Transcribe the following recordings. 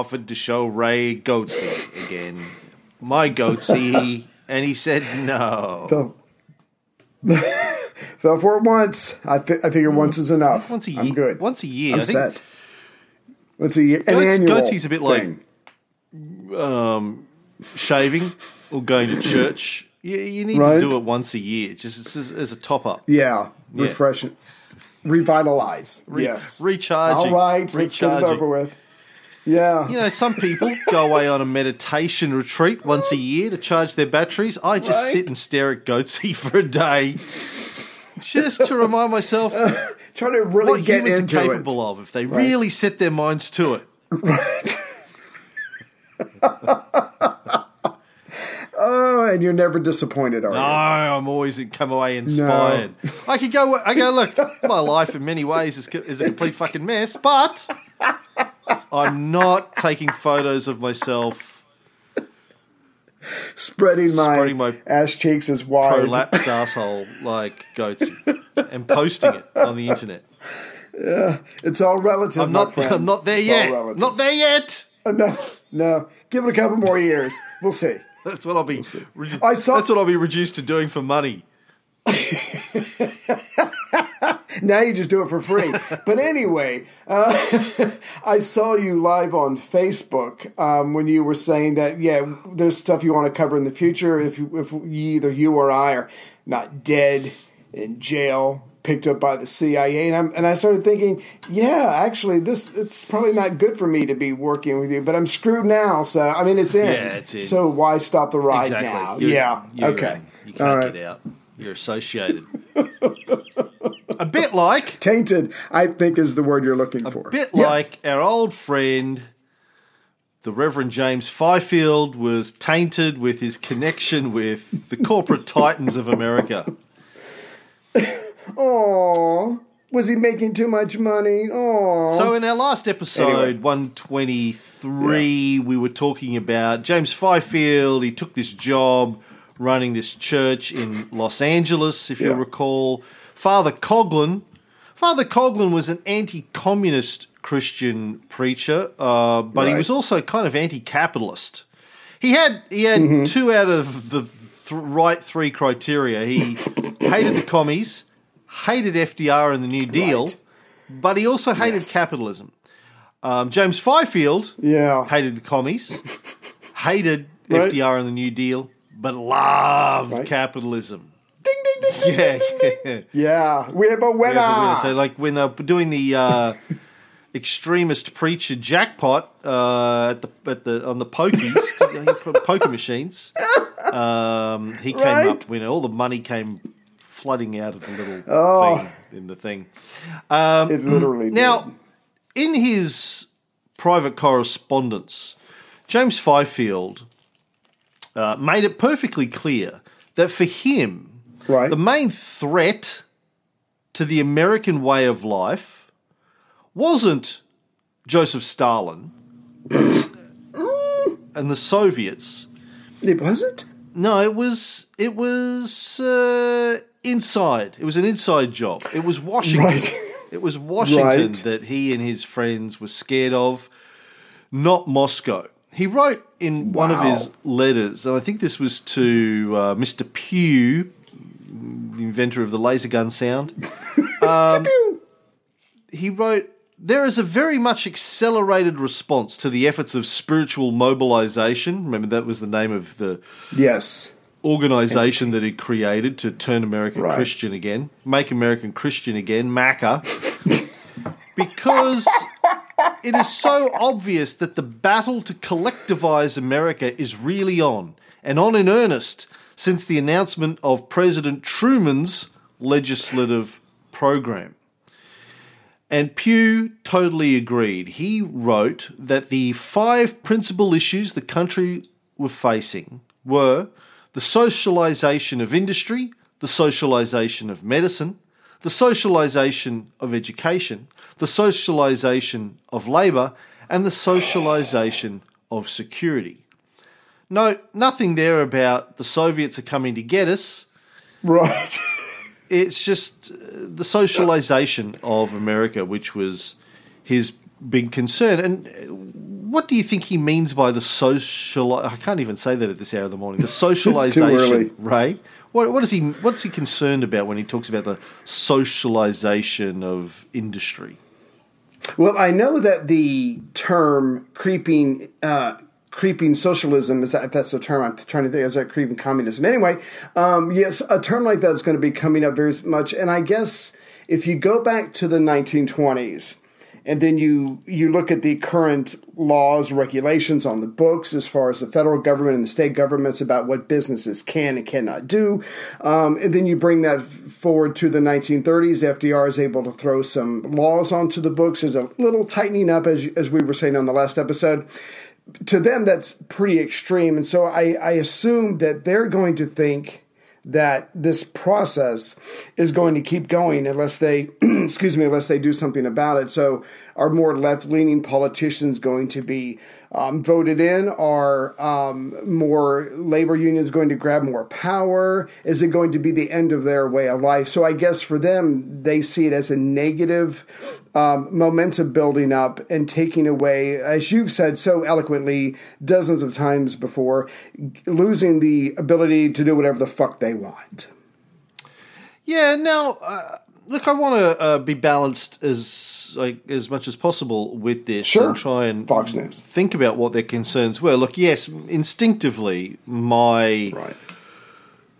offered to show Ray Goatse again. My goatee. and he said no. Fell, fell for it once. I, th- I figure once is enough. Once a year. I'm good. Once a year. I'm I think set. Once a year. An Goats- annual goatee's a bit like- thing. Um, shaving or going to church. You, you need Right. to do it once a year, just as, as a top up. Yeah, Yeah. refreshing, revitalize. yes, recharging. All right, let's get it over with. Yeah, You know, some people go away on a meditation retreat once a year to charge their batteries. I just Right. sit and stare at Goatse for a day, just to remind myself try to really what get humans are into capable of if they really set their minds to it. it. Oh, and you're never disappointed, are No, you? I'm always come away inspired. I could go. I go. Look, my life in many ways is, is a complete fucking mess, but I'm not taking photos of myself Spreading my, Spreading my ass cheeks as wide. prolapsed asshole like goats and posting it on the internet. Yeah, it's all relative. I'm not. I'm not there It's yet. Not there yet. Uh, no, no. Give it a couple more years. We'll see. That's what I'll be. re- I saw- That's what I'll be reduced to doing for money. Now you just do it for free. but anyway, uh, I saw you live on Facebook um, when you were saying that yeah, there's stuff you want to cover in the future. If if either you or I are not dead in jail, picked up by the CIA, and, I'm, and I started thinking, yeah, actually, this it's probably not good for me to be working with you, but I'm screwed now. So I mean, it's in. Yeah, it's in. So why stop the ride Exactly. now? You're- yeah. you're okay. in. You can't right. get out. You're associated. a bit like Tainted, I think, is the word you're looking for. A bit Yeah. like our old friend, the Reverend James Fifield, was tainted with his connection with the corporate titans of America. Oh, was he making too much money? Oh, So, in our last episode, Anyway. 123, we were talking about James Fifield. He took this job running this church in Los Angeles, if you'll recall. Father Coughlin. Father Coughlin was an anti communist Christian preacher, uh, but he was also kind of anti capitalist. He had he had Mm-hmm. two out of the th- right three criteria. He hated the commies, hated FDR and the New Deal, Right. but he also hated Yes. capitalism. Um, James Fifield yeah, hated the commies, hated Right. FDR and the New Deal, but love Right. capitalism. ding ding ding ding. Yeah, ding, ding, yeah. we have a winner. Yeah, for winner. So, like when they're doing the uh, extremist preacher jackpot uh, at the at the on the pokies, poker machines, um, he came Right. up winner. All the money came flooding out of the little Oh. thing in the thing. Um, it literally Now, in his private correspondence, James Fifield uh, made it perfectly clear that for him, right. the main threat to the American way of life wasn't Joseph Stalin and the Soviets. it wasn't. No, it was it was uh, inside. It was an inside job. It was Washington. Right. It was Washington Right. that he and his friends were scared of, not Moscow. He wrote in one of his letters, and I think this was to uh, Mr. Pew, the inventor of the laser gun sound. Um, he wrote, There is a very much accelerated response to the efforts of spiritual mobilization. Remember, that was the name of the Yes. organization that he created to turn American Right. Christian again, make American Christian again, MACA, because it is so obvious that the battle to collectivize America is really on, and on in earnest, since the announcement of President Truman's legislative program. And Pew totally agreed. He wrote that the five principal issues the country were facing were the socialization of industry, the socialization of medicine, the socialization of education, the socialization of labour, and the socialization of security. No, nothing there about the Soviets are coming to get us Right. it's just uh, the socialization of America, which was his big concern. And uh, what do you think he means by the social? I can't even say that at this hour of the morning. The It's too early. socialization, Ray. What, what is he? What's he concerned about when he talks about the socialization of industry? Well, I know that the term creeping uh, creeping socialism is that if that's the term I'm trying to think is that creeping communism. Anyway, um, yes, a term like that is going to be coming up very much. And I guess if you go back to the 1920s and then you you look at the current laws regulations on the books as far as the federal government and the state governments about what businesses can and cannot do. Um, and then you bring that forward to the 1930s fdr is able to throw some laws onto the books there's a little tightening up as, as we were saying on the last episode. To them that's pretty extreme. And so i, I assume that they're going to think that this process is going to keep going unless they excuse me unless they do something about it. So are more left-leaning politicians going to be um, voted in are um, more labor unions going to grab more power is it going to be the end of their way of life so i guess for them they see it as a negative um, momentum building up and taking away, as you've said so eloquently dozens of times before, losing the ability to do whatever the fuck they want. Yeah. Now, uh, look, I want to uh, be balanced as like as much as possible with this Sure. and try and Fox News. think about what their concerns were. Look, yes, instinctively, my Right.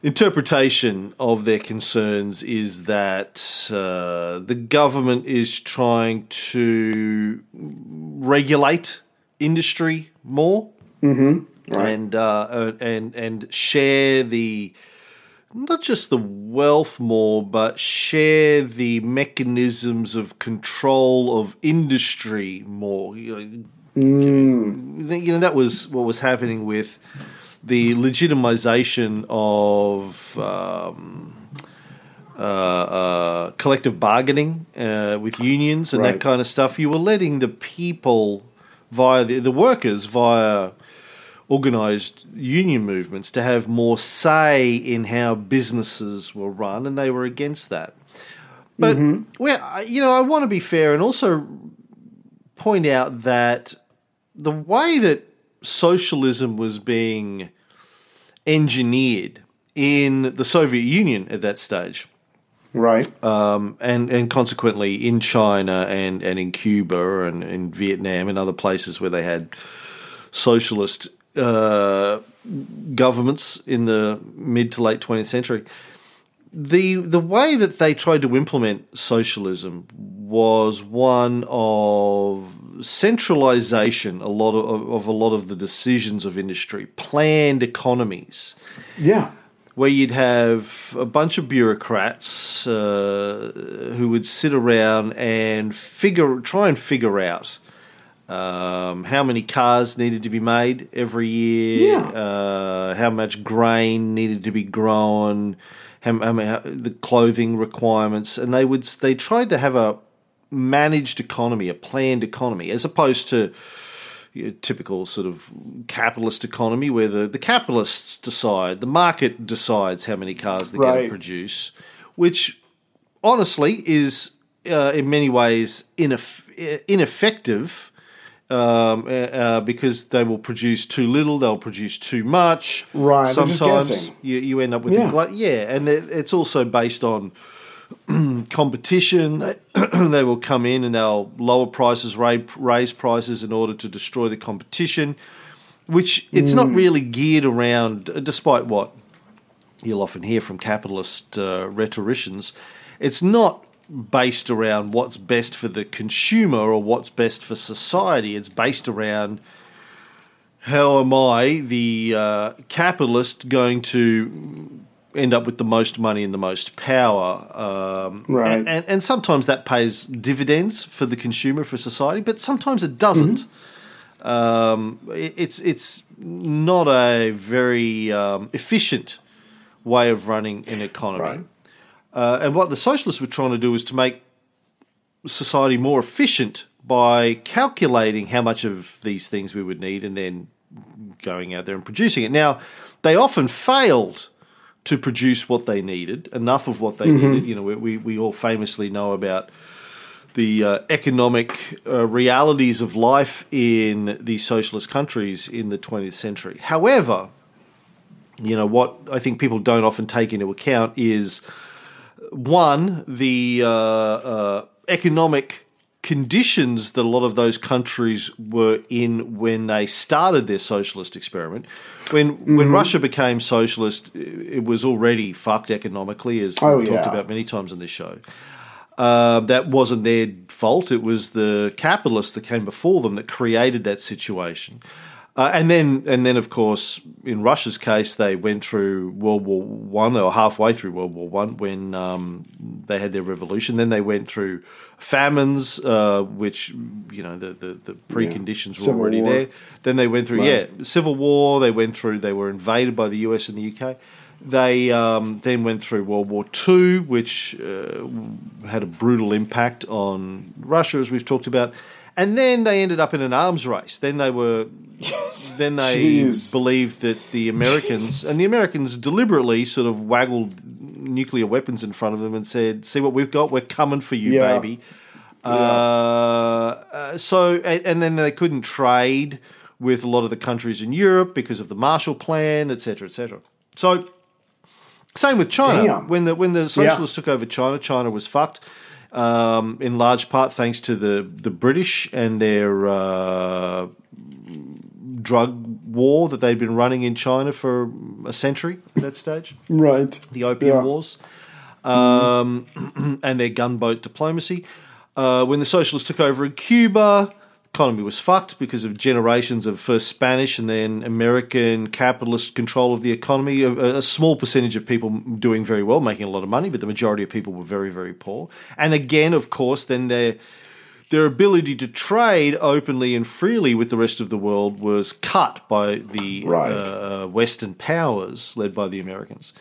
interpretation of their concerns is that uh, the government is trying to regulate industry more and uh, and and share the not just the wealth more, but share the mechanisms of control of industry more. You know, you know that was what was happening with the legitimization of um, uh, uh, collective bargaining uh, with unions and that kind of stuff. You were letting the people via the, the workers via organized union movements to have more say in how businesses were run, and they were against that. But well, you know, I want to be fair and also point out that the way that socialism was being engineered in the Soviet Union at that stage, Right. um, and and consequently in China and, and in Cuba and in Vietnam and other places where they had socialist uh, governments in the mid to late twentieth century. The the way that they tried to implement socialism was one of centralization. A lot of, of a lot of the decisions of industry, planned economies yeah. where you'd have a bunch of bureaucrats uh, who would sit around and figure, try and figure out um, how many cars needed to be made every year, Yeah. uh, how much grain needed to be grown, how, how, how, the clothing requirements, and they would they tried to have a managed economy, a planned economy, as opposed to your typical sort of capitalist economy where the, the capitalists decide, the market decides how many cars they're going to produce, which honestly is uh, in many ways ineff- ineffective um, uh, uh, because they will produce too little, they'll produce too much. Right, Sometimes you, you end up with Yeah. yeah, yeah and it's also based on competition. They, will come in and they'll lower prices, raise, raise prices in order to destroy the competition, which it's not really geared around, despite what you'll often hear from capitalist uh, rhetoricians. It's not based around what's best for the consumer or what's best for society. It's based around how am I, the uh, capitalist, going to end up with the most money and the most power? Um, Right. And, and, and sometimes that pays dividends for the consumer, for society, but sometimes it doesn't. Um, it, it's it's not a very um, efficient way of running an economy. Right. Uh, and what the socialists were trying to do was to make society more efficient by calculating how much of these things we would need and then going out there and producing it. Now, they often failed to produce what they needed, enough of what they needed. You know, we, we, we all famously know about the uh, economic uh, realities of life in these socialist countries in the 20th century. However, you know what I think people don't often take into account is one the uh, uh, economic conditions that a lot of those countries were in when they started their socialist experiment. When mm-hmm. when Russia became socialist, it was already fucked economically, as oh, we've yeah. talked about many times on this show. Uh, that wasn't their fault. It was the capitalists that came before them that created that situation. Uh, and then, and then, of course, in Russia's case, they went through World War One. They were halfway through World War One when um, they had their revolution. Then they went through famines, uh, which you know the the, the preconditions yeah. were already war. there. Then they went through right. yeah civil war. They went through. They were invaded by the US and the UK. They um, then went through World War II, which uh, had a brutal impact on Russia, as we've talked about. And then they ended up in an arms race. Then they were Yes. Then they Jeez. believed that the Americans Jesus. and the Americans deliberately sort of waggled nuclear weapons in front of them and said, "See what we've got? We're coming for you, yeah. baby." Yeah. Uh, uh, so, and, and, then they couldn't trade with a lot of the countries in Europe because of the Marshall Plan, etc., etc. So, same with China. Damn. When the when the socialists yeah. took over China, China was fucked. Um, in large part thanks to the the British and their uh, drug war that they'd been running in China for a century at that stage. right. The Opium yeah. Wars. Um, and their gunboat diplomacy. Uh, when the socialists took over in Cuba, economy was fucked because of generations of first Spanish and then American capitalist control of the economy. A, a, small percentage of people doing very well, making a lot of money, but the majority of people were very, very poor. And again, of course, then their their ability to trade openly and freely with the rest of the world was cut by the right. uh, Western powers led by the Americans.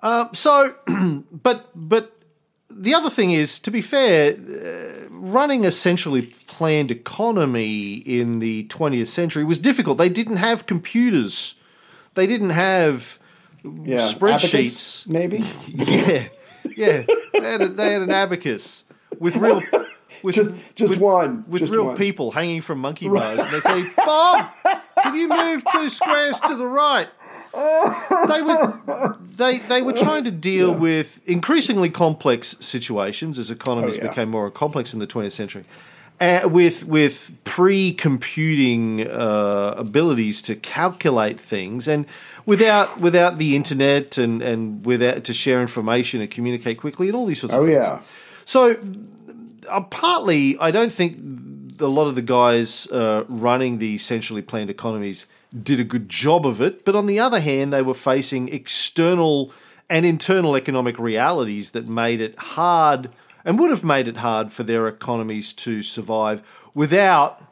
Uh, so, but but the other thing is, to be fair, uh, running a centrally planned economy in the 20th century was difficult. They didn't have computers. They didn't have yeah, spreadsheets. Abacus, maybe. yeah, yeah. They had, a, they had an abacus with real with just, just with, one with just real one. people hanging from monkey bars, and they say, "Bob, can you move two squares to the right?" They were they they were trying to deal yeah. with increasingly complex situations as economies oh, yeah. became more complex in the 20th century. Uh, with with pre-computing uh, abilities to calculate things and without without the internet and, and without to share information and communicate quickly and all these sorts of oh, things. yeah. So uh, partly, I don't think a lot of the guys uh, running the centrally planned economies did a good job of it. But on the other hand, they were facing external and internal economic realities that made it hard and would have made it hard for their economies to survive without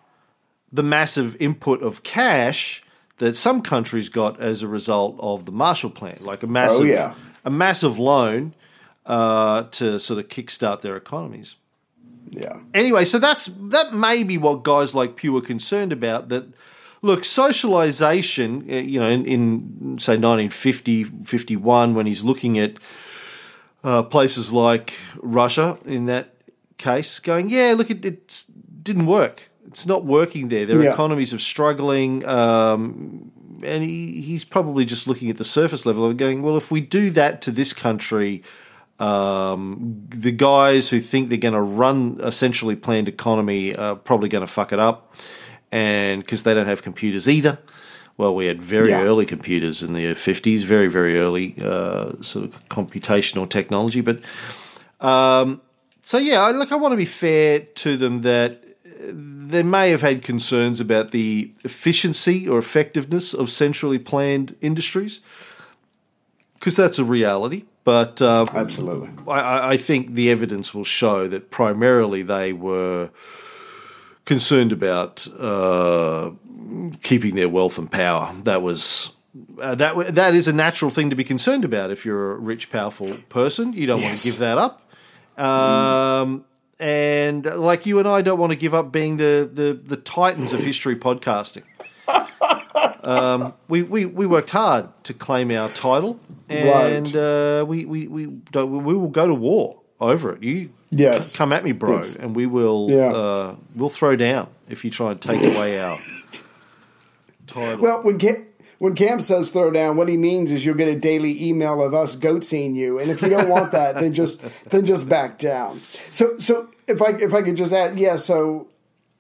the massive input of cash that some countries got as a result of the Marshall Plan, like a massive, oh, yeah. a massive loan uh, to sort of kickstart their economies. Yeah. Anyway, so that's that may be what guys like Pew are concerned about. That look, socialization, uh, you know, in, in say 1950, 51, when he's looking at uh, places like Russia in that case, going, yeah, look, it, it didn't work. It's not working there. Their yeah. economies are struggling. Um, and he, he's probably just looking at the surface level of going, well, if we do that to this country, um, the guys who think they're going to run a centrally planned economy are probably going to fuck it up, and because they don't have computers either. Well, we had very yeah. early computers in the fifties, very very early uh, sort of computational technology. But um, so yeah, I, look, I want to be fair to them that they may have had concerns about the efficiency or effectiveness of centrally planned industries because that's a reality. But uh, absolutely, I, I, think the evidence will show that primarily they were concerned about uh, keeping their wealth and power. That was. Uh, that that is a natural thing to be concerned about if you're a rich, powerful person. You don't yes. want to give that up. Um, mm. And like you and I don't want to give up being the, the, the titans of history podcasting. Um, we, we, we worked hard to claim our title, and right. uh, we, we, we, we will go to war over it. You Yes. come at me, bro, Yes. and we will Yeah. uh, we'll throw down if you try and take away our title. Well, when Cam, when Cam says throw down, what he means is you'll get a daily email of us goatseeing you, and if you don't want that, then just then just back down. So so if I if I could just add, yeah, so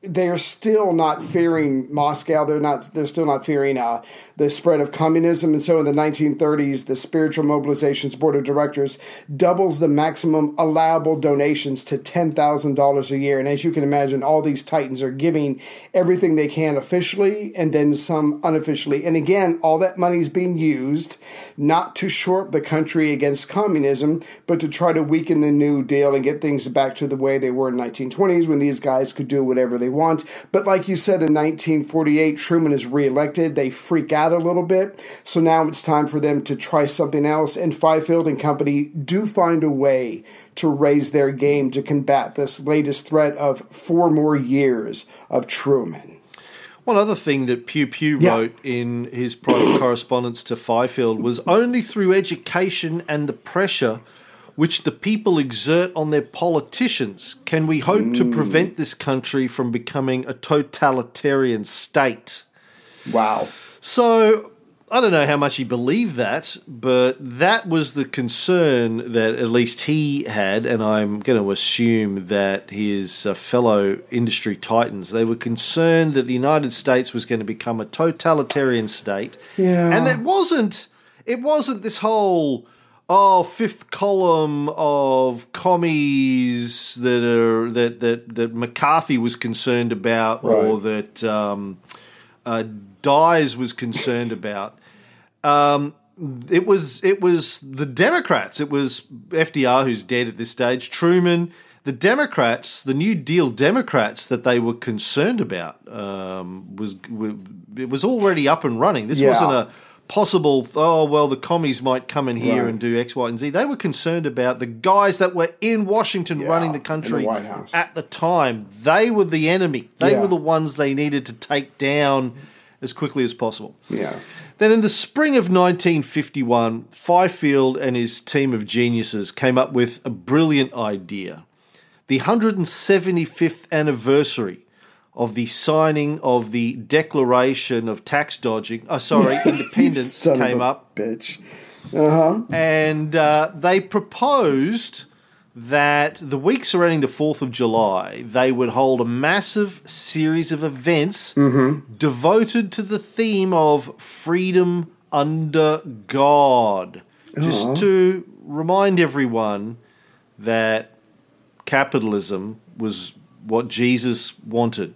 they are still not fearing Moscow. They're not. They're still not fearing uh, the spread of communism. And so, in the 1930s, the Spiritual Mobilizations Board of Directors doubles the maximum allowable donations to ten thousand dollars a year. And as you can imagine, all these titans are giving everything they can officially, and then some unofficially. And again, all that money is being used not to shore up the country against communism, but to try to weaken the New Deal and get things back to the way they were in 1920s when these guys could do whatever they want. But like you said, in 1948, Truman is reelected. They freak out a little bit. So now it's time for them to try something else. And Fifield and company do find a way to raise their game to combat this latest threat of four more years of Truman. One other thing that Pew Pew Yeah. wrote in his private correspondence to Fifield was only through education and the pressure which the people exert on their politicians can we hope to prevent this country from becoming a totalitarian state. Wow. So I don't know how much he believed that, but that was the concern that at least he had, and I'm going to assume that his uh, fellow industry titans they were concerned that the United States was going to become a totalitarian state, Yeah. and it wasn't. It wasn't this whole oh fifth column of commies that are that that that McCarthy was concerned about, or that. Um, uh, Dies was concerned about. Um, it was it was the Democrats. It was FDR who's dead at this stage. Truman, the Democrats, the New Deal Democrats that they were concerned about um, was it was already up and running. This Yeah. wasn't a possible. Oh well, the commies might come in here Right. and do X, Y, and Z. They were concerned about the guys that were in Washington Yeah, running the the country House. at the time. They were the enemy. They Yeah. were the ones they needed to take down as quickly as possible. Yeah. Then in the spring of 1951, Fifield and his team of geniuses came up with a brilliant idea. The 175th anniversary of the signing of the Declaration of Tax Dodging, oh, sorry, Independence came up, Bitch. Uh huh. and uh, they proposed that the week surrounding the 4th of July, they would hold a massive series of events devoted to the theme of freedom under God. Just to remind everyone that capitalism was what Jesus wanted.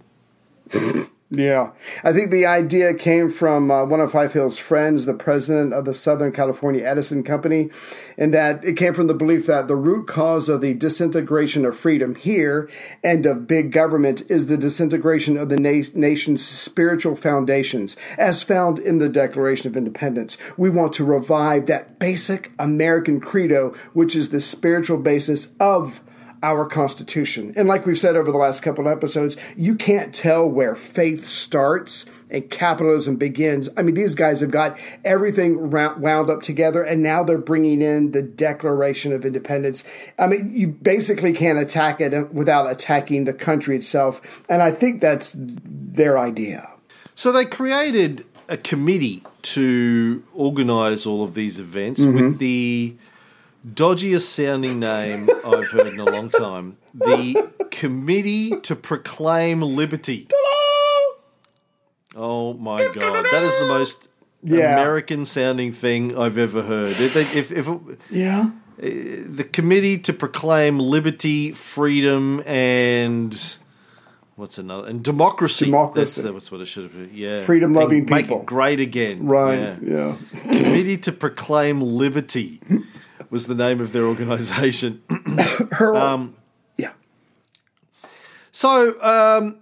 Yeah, I think the idea came from uh, one of Fifield's friends, the president of the Southern California Edison Company, and that it came from the belief that the root cause of the disintegration of freedom here and of big government is the disintegration of the na- nation's spiritual foundations, as found in the Declaration of Independence. We want to revive that basic American credo, which is the spiritual basis of our Constitution. And like we've said over the last couple of episodes, you can't tell where faith starts and capitalism begins. I mean, these guys have got everything wound up together, and now they're bringing in the Declaration of Independence. I mean, you basically can't attack it uh, without attacking the country itself. And I think that's their idea. So they created a committee to organise all of these events mm-hmm. with the dodgiest sounding name I've heard in a long time. The Committee to Proclaim Liberty. Oh my god, that is the most Yeah. American sounding thing I've ever heard. If, they- if, if it- Yeah. Uh, the Committee to Proclaim Liberty, Freedom, and what's another and democracy. Democracy. That's, that's what it should have been. Yeah, Freedom-loving And make people. it great again. Right. Yeah. Yeah. Committee to Proclaim Liberty was the name of their organisation. Her, Um, yeah. So, um,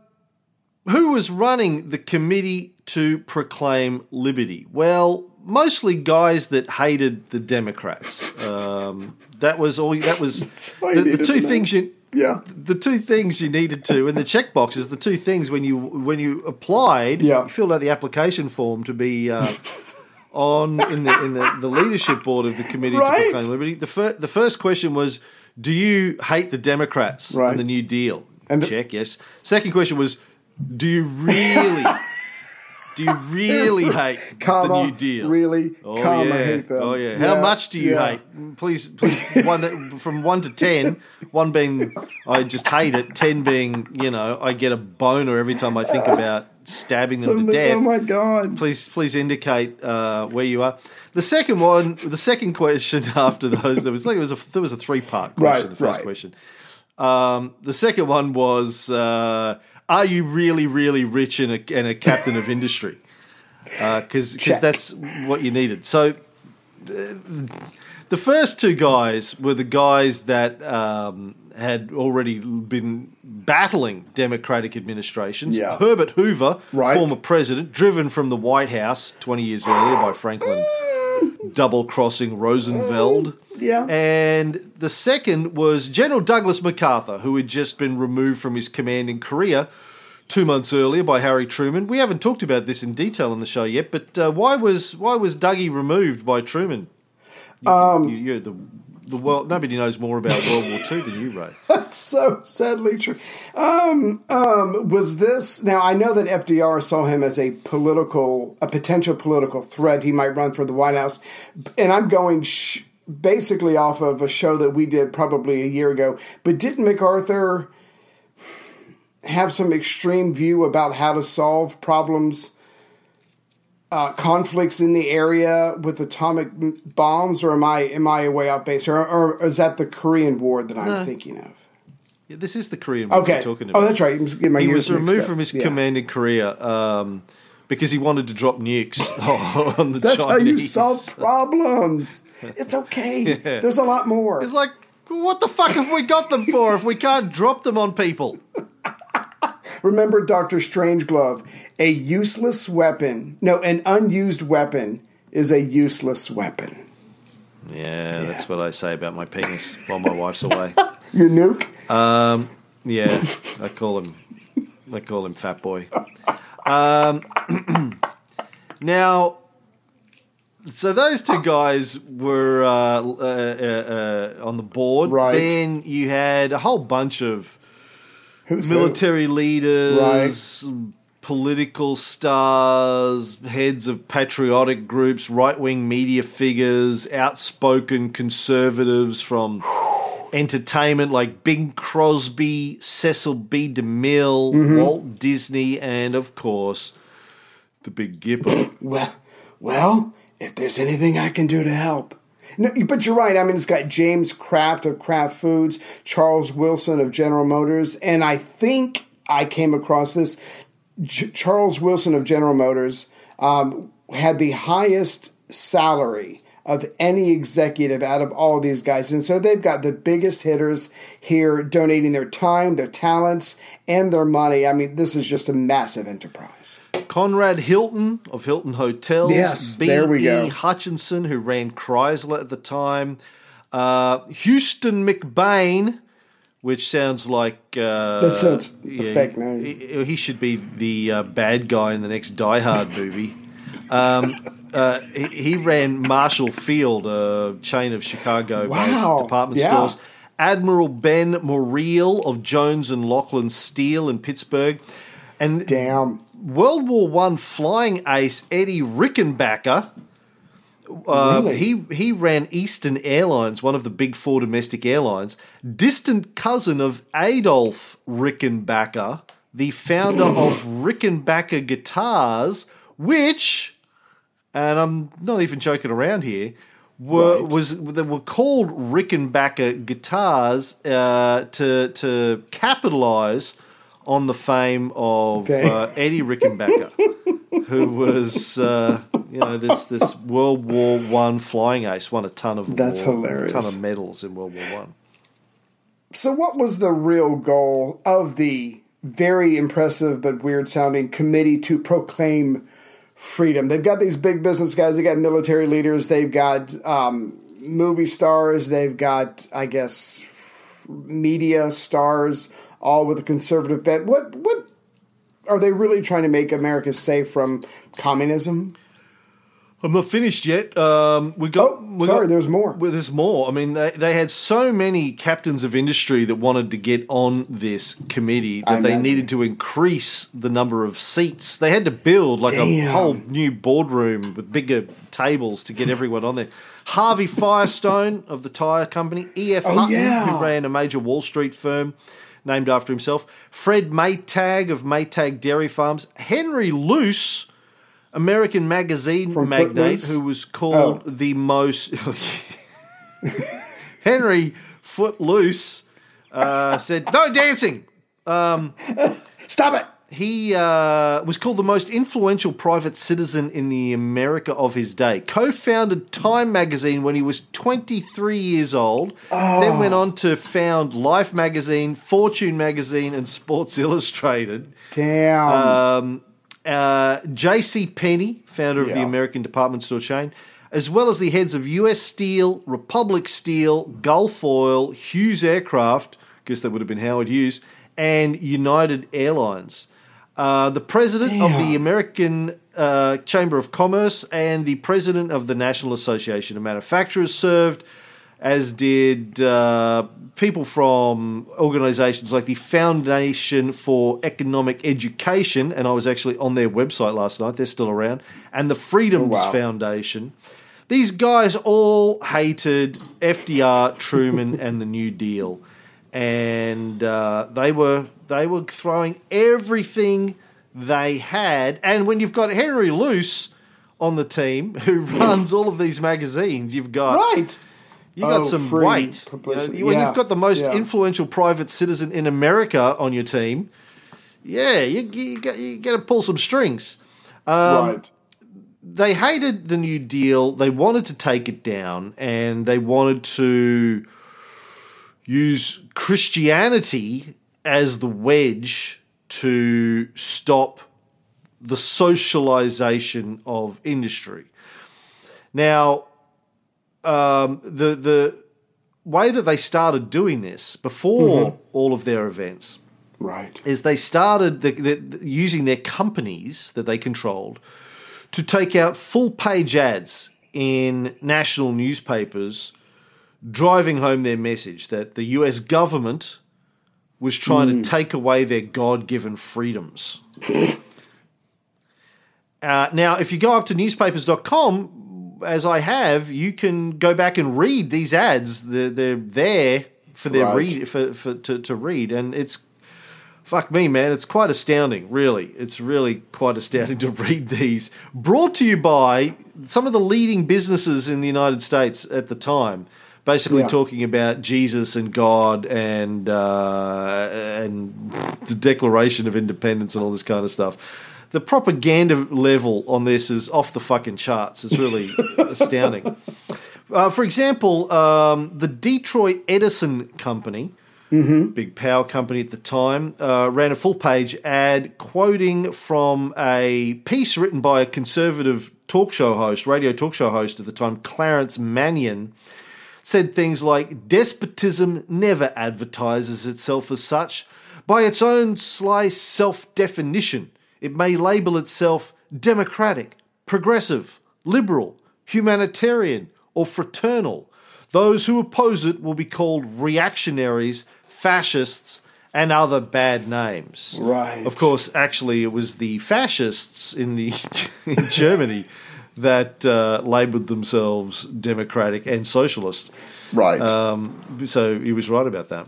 who was running the Committee to Proclaim Liberty? Well, mostly guys that hated the Democrats. Um, that was all. That was the, the two things you. Yeah. The two things you needed to, and the check boxes, the two things when you when you applied, Yeah. you filled out the application form to be uh, on in the in the, the leadership board of the committee Right. to proclaim liberty. The fir- the first question was, "Do you hate the Democrats Right. and the New Deal?" And the- Check yes. Second question was, "Do you really?" Do you really hate Comma, the New Deal? really, Oh comma, yeah. hate them. Oh yeah. How Yeah, much do you yeah. hate? Please, please. One from one to ten. One being I just hate it. Ten being you know I get a boner every time I think about stabbing them to death. oh my god! Please, please indicate uh, where you are. The second one, the second question after those, there was like it was a there was a three part question. Right, the first right. question. Um, the second one was, uh, are you really, really rich and a, and a captain of industry? Because Check. that's what you needed. So the first two guys were the guys that um, had already been battling Democratic administrations. Yeah. Herbert Hoover, Right. former president, driven from the White House 20 years earlier by Franklin double crossing Rosenfeld. Yeah. And the second was General Douglas MacArthur, who had just been removed from his command in Korea two months earlier by Harry Truman. We haven't talked about this in detail on the show yet, but uh, why was why was Dougie removed by Truman? You, Um, you, you're the the world. Nobody knows more about World War II than you, Ray. That's so sadly true. Um, um, was this now? I know that FDR saw him as a political, a potential political threat. He might run for the White House, and I'm going sh- basically off of a show that we did probably a year ago. But didn't MacArthur have some extreme view about how to solve problems? Uh, conflicts in the area with atomic bombs, or am I am I way off base, or, or is that the Korean War that I'm thinking of? Yeah, this is the Korean War Okay. we're talking about. Oh, that's right. Get my he was removed from his Yeah. command in Korea um, because he wanted to drop nukes on the That's Chinese. how you solve problems. It's okay. Yeah. There's a lot more. It's like, what the fuck have we got them for if we can't drop them on people? Remember Doctor Strangeglove. A useless weapon, no, an unused weapon is a useless weapon. Yeah, that's what I say about my penis while my wife's away. Your nuke? Yeah, I call him, I call him Fat Boy. Um, now, so those two guys were uh, uh, uh, uh, on the board. Right. Then you had a whole bunch of Who's who? military leaders, political stars, heads of patriotic groups, right wing media figures, outspoken conservatives from entertainment like Bing Crosby, Cecil B. DeMille, Mm-hmm. Walt Disney, and of course, the Big Gipper. Well, well, if there's anything I can do to help. No, but you're right. I mean, it's got James Kraft of Kraft Foods, Charles Wilson of General Motors, and I think I came across this. J- Charles Wilson of General Motors um, had the highest salary of any executive out of all of these guys. And so they've got the biggest hitters here donating their time, their talents, and their money. I mean, this is just a massive enterprise. Conrad Hilton of Hilton Hotels. Yes, B. there we go. E. Hutchinson, who ran Chrysler at the time. Uh, Hughston McBain, which sounds like. Uh, That sounds a fake name. He, he should be the uh, bad guy in the next Die Hard movie. Um, uh, he, he ran Marshall Field, a chain of Chicago based Wow, department yeah. stores. Admiral Ben Moreell of Jones and Laughlin Steel in Pittsburgh. And Damn. World War One flying ace Eddie Rickenbacker. Uh, Really? He he ran Eastern Airlines, one of the big four domestic airlines. Distant cousin of Adolph Rickenbacker, the founder of Rickenbacker Guitars, which, and I'm not even joking around here, were Right. was they were called Rickenbacker Guitars uh, to to capitalize on the fame of Okay. uh, Eddie Rickenbacker, who was uh, you know this this World War One flying ace, won a ton of That's war- hilarious. ton of medals in World War One. So, what was the real goal of the very impressive but weird sounding committee to proclaim freedom? They've got these big business guys, they've got military leaders, they've got um, movie stars, they've got, I guess, media stars, all with a conservative bent. What, what are they really trying to make America safe from communism? I'm not finished yet. Um, we got. Oh, we sorry, got, there's more. Well, there's more. I mean, they, they had so many captains of industry that wanted to get on this committee I that they imagine. needed to increase the number of seats. They had to build like a whole new boardroom with bigger tables to get everyone on there. Harvey Firestone of the tire company, E.F. Oh, Hutton, yeah. who ran a major Wall Street firm named after himself, Fred Maytag of Maytag Dairy Farms, Henry Luce, American magazine From magnate, Footloose? who was called Oh. the most. Henry Footloose uh, said, No dancing! Stop it. He uh, was called the most influential private citizen in the America of his day. Co founded Time magazine when he was 23 years old, then went on to found Life magazine, Fortune magazine, and Sports Illustrated. Damn. Uh, J.C. Penney, founder of the American department store chain, as well as the heads of U.S. Steel, Republic Steel, Gulf Oil, Hughes Aircraft, I guess that would have been Howard Hughes, and United Airlines. Uh, the president of the American uh, Chamber of Commerce and the president of the National Association of Manufacturers served, as did uh, people from organizations like the Foundation for Economic Education, and I was actually on their website last night, they're still around, and the Freedoms Oh, wow. Foundation. These guys all hated FDR, Truman, and the New Deal, and uh, they were they were throwing everything they had. And when you've got Henry Luce on the team who runs all of these magazines, you've got right. You got Oh, some weight. publicity. You know, when Yeah, you've got the most yeah. influential private citizen in America on your team, yeah, you, you, got, you got to pull some strings. Um, right. They hated the New Deal. They wanted to take it down, and they wanted to use Christianity as the wedge to stop the socialization of industry. Now, um, the the way that they started doing this before all of their events Right. is they started the, the, using their companies that they controlled to take out full page ads in national newspapers driving home their message that the US government was trying to take away their God given freedoms. uh, now, if you go up to newspapers.com, as I have, you can go back and read these ads. They're, they're there for their Right. read for, for to, to read, and it's fuck me, man. It's quite astounding, really. It's really quite astounding to read these. Brought to you by some of the leading businesses in the United States at the time, basically Yeah. talking about Jesus and God and uh, and the Declaration of Independence and all this kind of stuff. The propaganda level on this is off the fucking charts. It's really astounding. Uh, for example, um, the Detroit Edison Company, big power company at the time, uh, ran a full page ad quoting from a piece written by a conservative talk show host, radio talk show host at the time, Clarence Manion. Said things like, despotism never advertises itself as such. By its own sly self definition, it may label itself democratic, progressive, liberal, humanitarian, or fraternal. Those who oppose it will be called reactionaries, fascists, and other bad names. Right. Of course, actually, it was the fascists in the in Germany that uh, labelled themselves democratic and socialist. Right. Um, so he was right about that.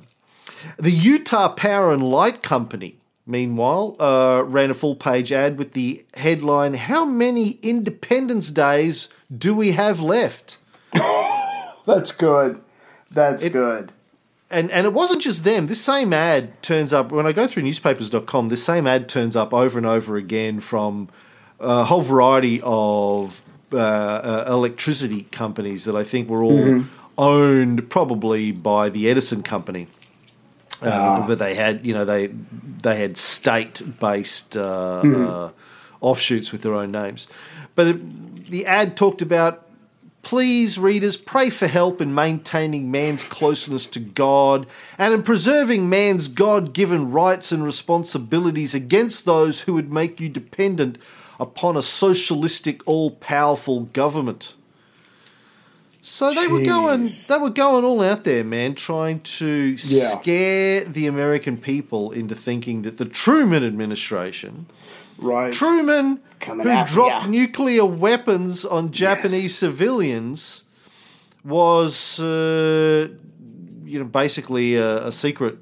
The Utah Power and Light Company, meanwhile, uh, ran a full page ad with the headline How many Independence Days do we have left? That's good. That's good. And, and it wasn't just them. This same ad turns up when I go through newspapers.com. This same ad turns up over and over again from a whole variety of uh, uh, electricity companies that I think were all owned probably by the Edison company. Uh, But they had, you know, they they had state-based uh, uh, offshoots with their own names. But it, the ad talked about Please, readers, pray for help in maintaining man's closeness to God and in preserving man's God given rights and responsibilities against those who would make you dependent upon a socialistic, all-powerful government. So they were going, they were going all out there, man, trying to Yeah. scare the American people into thinking that the Truman administration, Right. Truman, Coming who dropped ya. nuclear weapons on Japanese Yes. civilians, was, uh, you know, basically a, a secret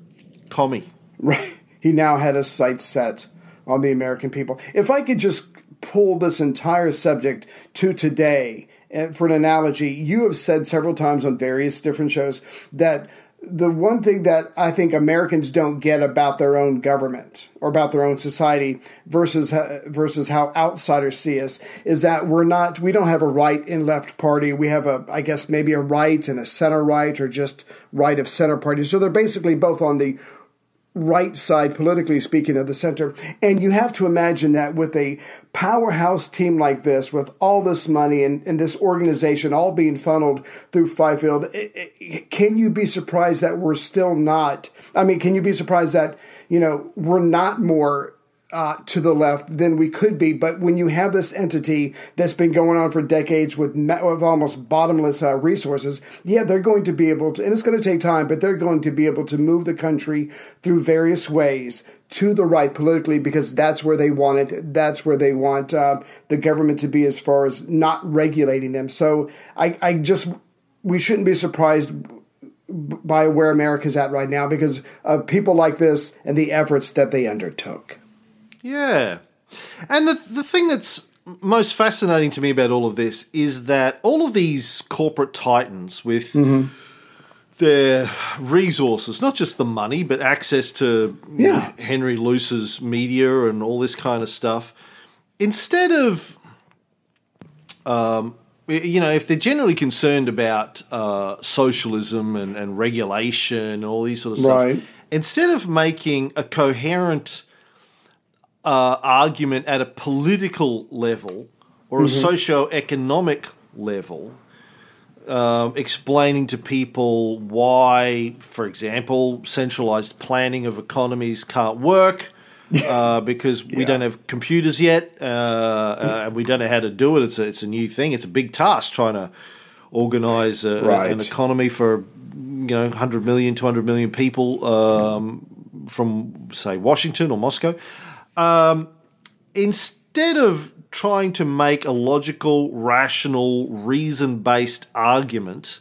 commie. Right. He now had his sights set on the American people. If I could just pull this entire subject to today, for an analogy, you have said several times on various different shows that the one thing that I think Americans don't get about their own government or about their own society versus uh, versus how outsiders see us is that we're not we don't have a right and left party. We have a I guess maybe a right and a center right or just right of center party. So they're basically both on the right side, politically speaking, of the center. And you have to imagine that with a powerhouse team like this, with all this money and, and this organization all being funneled through Fifield, can you be surprised that we're still not? I mean, can you be surprised that, you know, we're not more uh, to the left than we could be. But when you have this entity that's been going on for decades with, with almost bottomless uh, resources, yeah, they're going to be able to, and it's going to take time, but they're going to be able to move the country through various ways to the right politically because that's where they want it. That's where they want uh, the government to be as far as not regulating them. So I, I just, we shouldn't be surprised by where America's at right now because of people like this and the efforts that they undertook. Yeah. And the the thing that's most fascinating to me about all of this is that all of these corporate titans with their resources, not just the money, but access to Yeah. Henry Luce's media and all this kind of stuff, instead of um, you know, if they're generally concerned about uh, socialism and, and regulation and all these sort of stuff, instead of making a coherent uh, argument at a political level or a socio-economic level, um, explaining to people why, for example, centralized planning of economies can't work. Uh, because we don't have computers yet, uh, uh, and we don't know how to do it. It's a, it's a new thing. It's a big task trying to organize a, Right. an economy for you know 100 million, 200 million people um, from say Washington or Moscow. Um, instead of trying to make a logical, rational, reason-based argument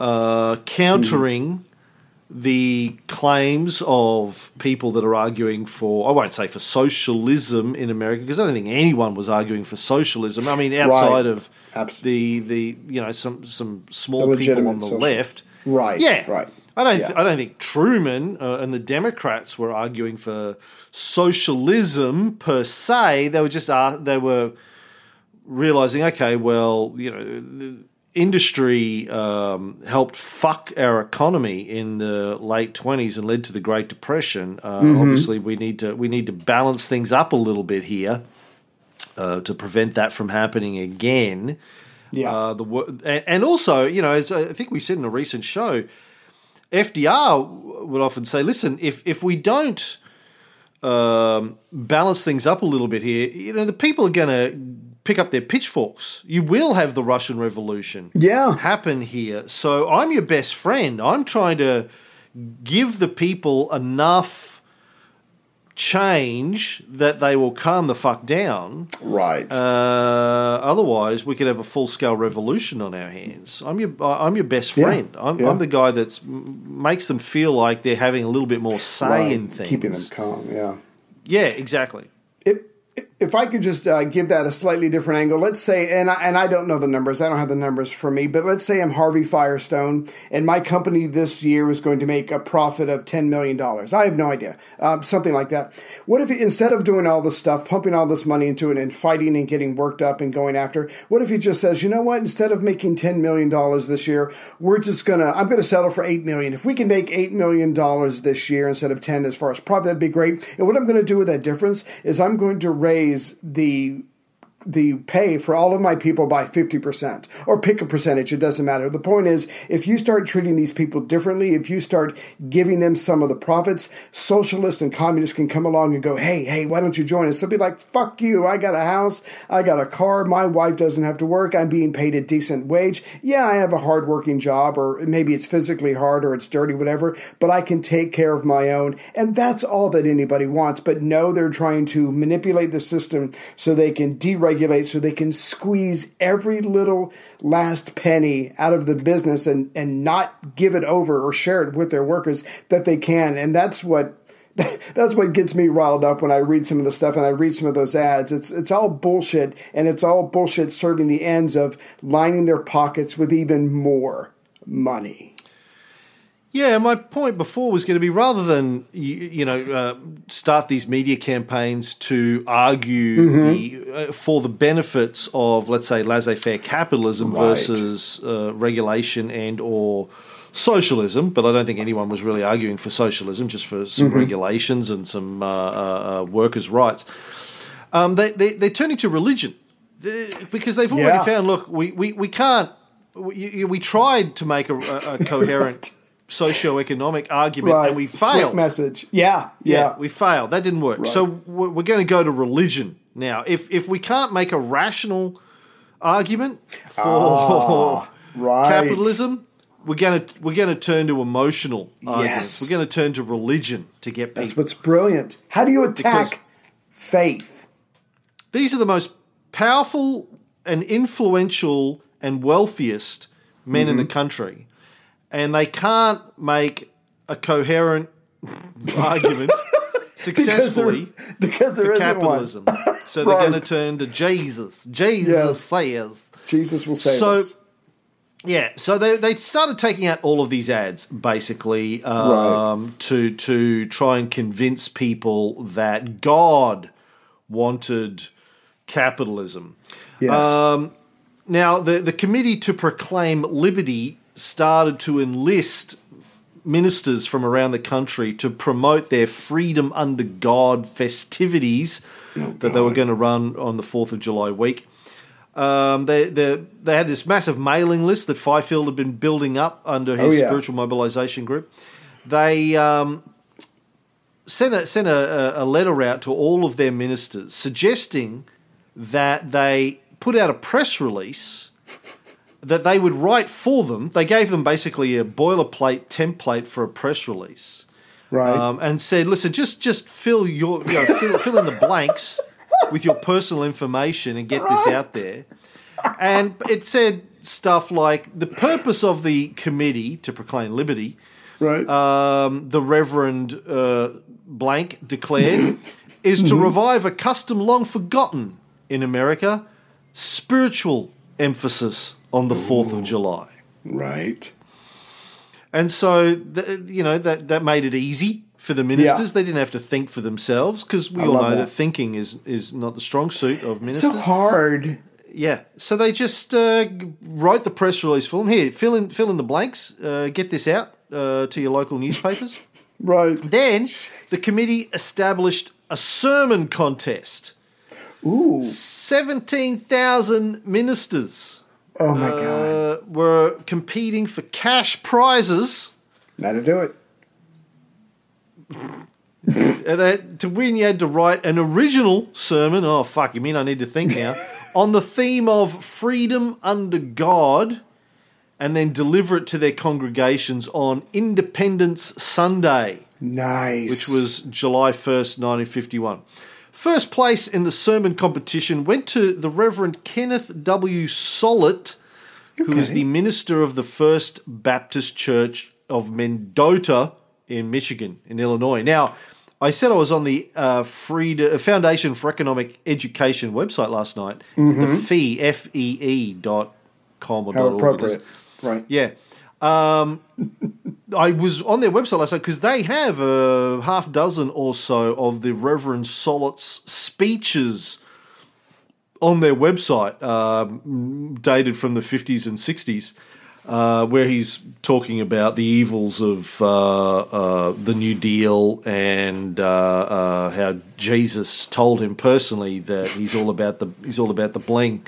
uh, countering the claims of people that are arguing for, I won't say for socialism in America, because I don't think anyone was arguing for socialism. I mean, outside of Abs- the the you know some some small people on the social- left, Right, Yeah, right. I don't. Th- I don't think Truman uh, and the Democrats were arguing for socialism per se. They were just uh, they were realizing, okay, well, you know, the industry um, helped fuck our economy in the late twenties and led to the Great Depression. Uh, Mm-hmm. Obviously, we need to we need to balance things up a little bit here uh, to prevent that from happening again. Yeah. Uh, the and, and also, you know, as I think we said in a recent show, FDR would often say, "Listen, if if we don't um, balance things up a little bit here, you know, the people are going to pick up their pitchforks. You will have the Russian Revolution, Yeah. happen here. So I'm your best friend. I'm trying to give the people enough." Change that they will calm the fuck down Right. uh, otherwise, we could have a full scale revolution on our hands. I'm your I'm your best Yeah, friend. I'm, yeah. I'm the guy that makes them feel like they're having a little bit more say right. in things. Keeping them calm. Yeah. Yeah, exactly. If, I could just uh, give that a slightly different angle, let's say, and I, and I don't know the numbers, I don't have the numbers for me, but let's say I'm Harvey Firestone, and my company this year is going to make a profit of ten million dollars. I have no idea, um, something like that. What if instead of doing all this stuff, pumping all this money into it, and fighting and getting worked up and going after, what if he just says, you know what? Instead of making ten million dollars this year, we're just gonna, I'm gonna settle for eight million. If we can make eight million dollars this year instead of ten, as far as profit, that'd be great. And what I'm to do with that difference is I'm going to raise the the pay for all of my people by 50% or pick a percentage it doesn't matter. The point is if you start treating these people differently if you start giving them some of the profits socialists and communists can come along and go hey hey why don't you join us? They'll be like fuck you i got a house i got a car my wife doesn't have to work i'm being paid a decent wage. Yeah i have a hard working job or maybe it's physically hard or it's dirty whatever but i can take care of my own. And that's all that anybody wants but no they're trying to manipulate the system so they can deregulate so they can squeeze every little last penny out of the business and, and not give it over or share it with their workers that they can. And that's what that's what gets me riled up when I read some of the stuff and I read some of those ads. It's it's all bullshit and it's all bullshit serving the ends of lining their pockets with even more money. Yeah, my point before was going to be rather than you, you know uh, start these media campaigns to argue mm-hmm. the, uh, for the benefits of let's say laissez-faire capitalism right. versus uh, regulation and or socialism, but I don't think anyone was really arguing for socialism, just for some mm-hmm. regulations and some uh, uh, uh, workers' rights. Um, they, they they're turning to religion because they've already yeah. found. Look, we, we, we can't. We, we tried to make a, a coherent socio-economic argument right. and we failed. message. Yeah, yeah, yeah. We failed. That didn't work. Right. So we're going to go to religion now. If if we can't make a rational argument for oh, right. capitalism, we're going to we're going to turn to emotional arguments. Yes. We're going to turn to religion to get people. That's what's brilliant. How do you attack because faith? These are the most powerful and influential and wealthiest men mm-hmm. in the country and they can't make a coherent argument successfully because there, because there for capitalism. so they're going to turn to Jesus. Jesus yes. says. Jesus will save so, us. Yeah, so they, they started taking out all of these ads basically um, right. to to try and convince people that God wanted capitalism. Yes. Um, now, the, the committee to proclaim liberty started to enlist ministers from around the country to promote their freedom under God festivities oh, that they were going to run on the 4th of July week. Um, they, they, they had this massive mailing list that Fifield had been building up under his oh, yeah. spiritual mobilization group. They um, sent, a, sent a, a letter out to all of their ministers suggesting that they put out a press release that they would write for them. They gave them basically a boilerplate template for a press release, right? Um, and said, "Listen, just just fill your you know, fill, fill in the blanks with your personal information and get this out there." And it said stuff like the purpose of the committee to proclaim liberty. Right. Um, the Reverend uh, Blank declared is to mm-hmm. revive a custom long forgotten in America, spiritual emphasis on the 4th of July. Right. And so, you know, that, that made it easy for the ministers. Yeah. They didn't have to think for themselves because we I all know that. that. thinking is, is not the strong suit of ministers. so hard. Yeah. So they just uh, wrote the press release for them. Here, fill in, fill in the blanks, uh, get this out uh, to your local newspapers. right. Then the committee established a sermon contest. Ooh. 17,000 ministers Oh my uh, god! Were competing for cash prizes. That'll do it. and that, to win, you had to write an original sermon. Oh fuck! You mean I need to think now? on the theme of freedom under God, and then deliver it to their congregations on Independence Sunday. Nice. Which was July first, nineteen fifty-one. First place in the sermon competition went to the Reverend Kenneth W. Sollitt, who is the minister of the First Baptist Church of Mendota in Michigan, in Illinois. Now, I said I was on the uh, Freed- Foundation for Economic Education website last night, mm-hmm. the fee, F-E-E dot com or How appropriate. Right. Yeah. Um, I was on their website last night because they have a half dozen or so of the Reverend Sollitt's speeches on their website, um, dated from the 50s and 60s. uh, where he's talking about the evils of uh, uh, the New Deal and uh, uh, how Jesus told him personally that he's all about the he's all about the bling.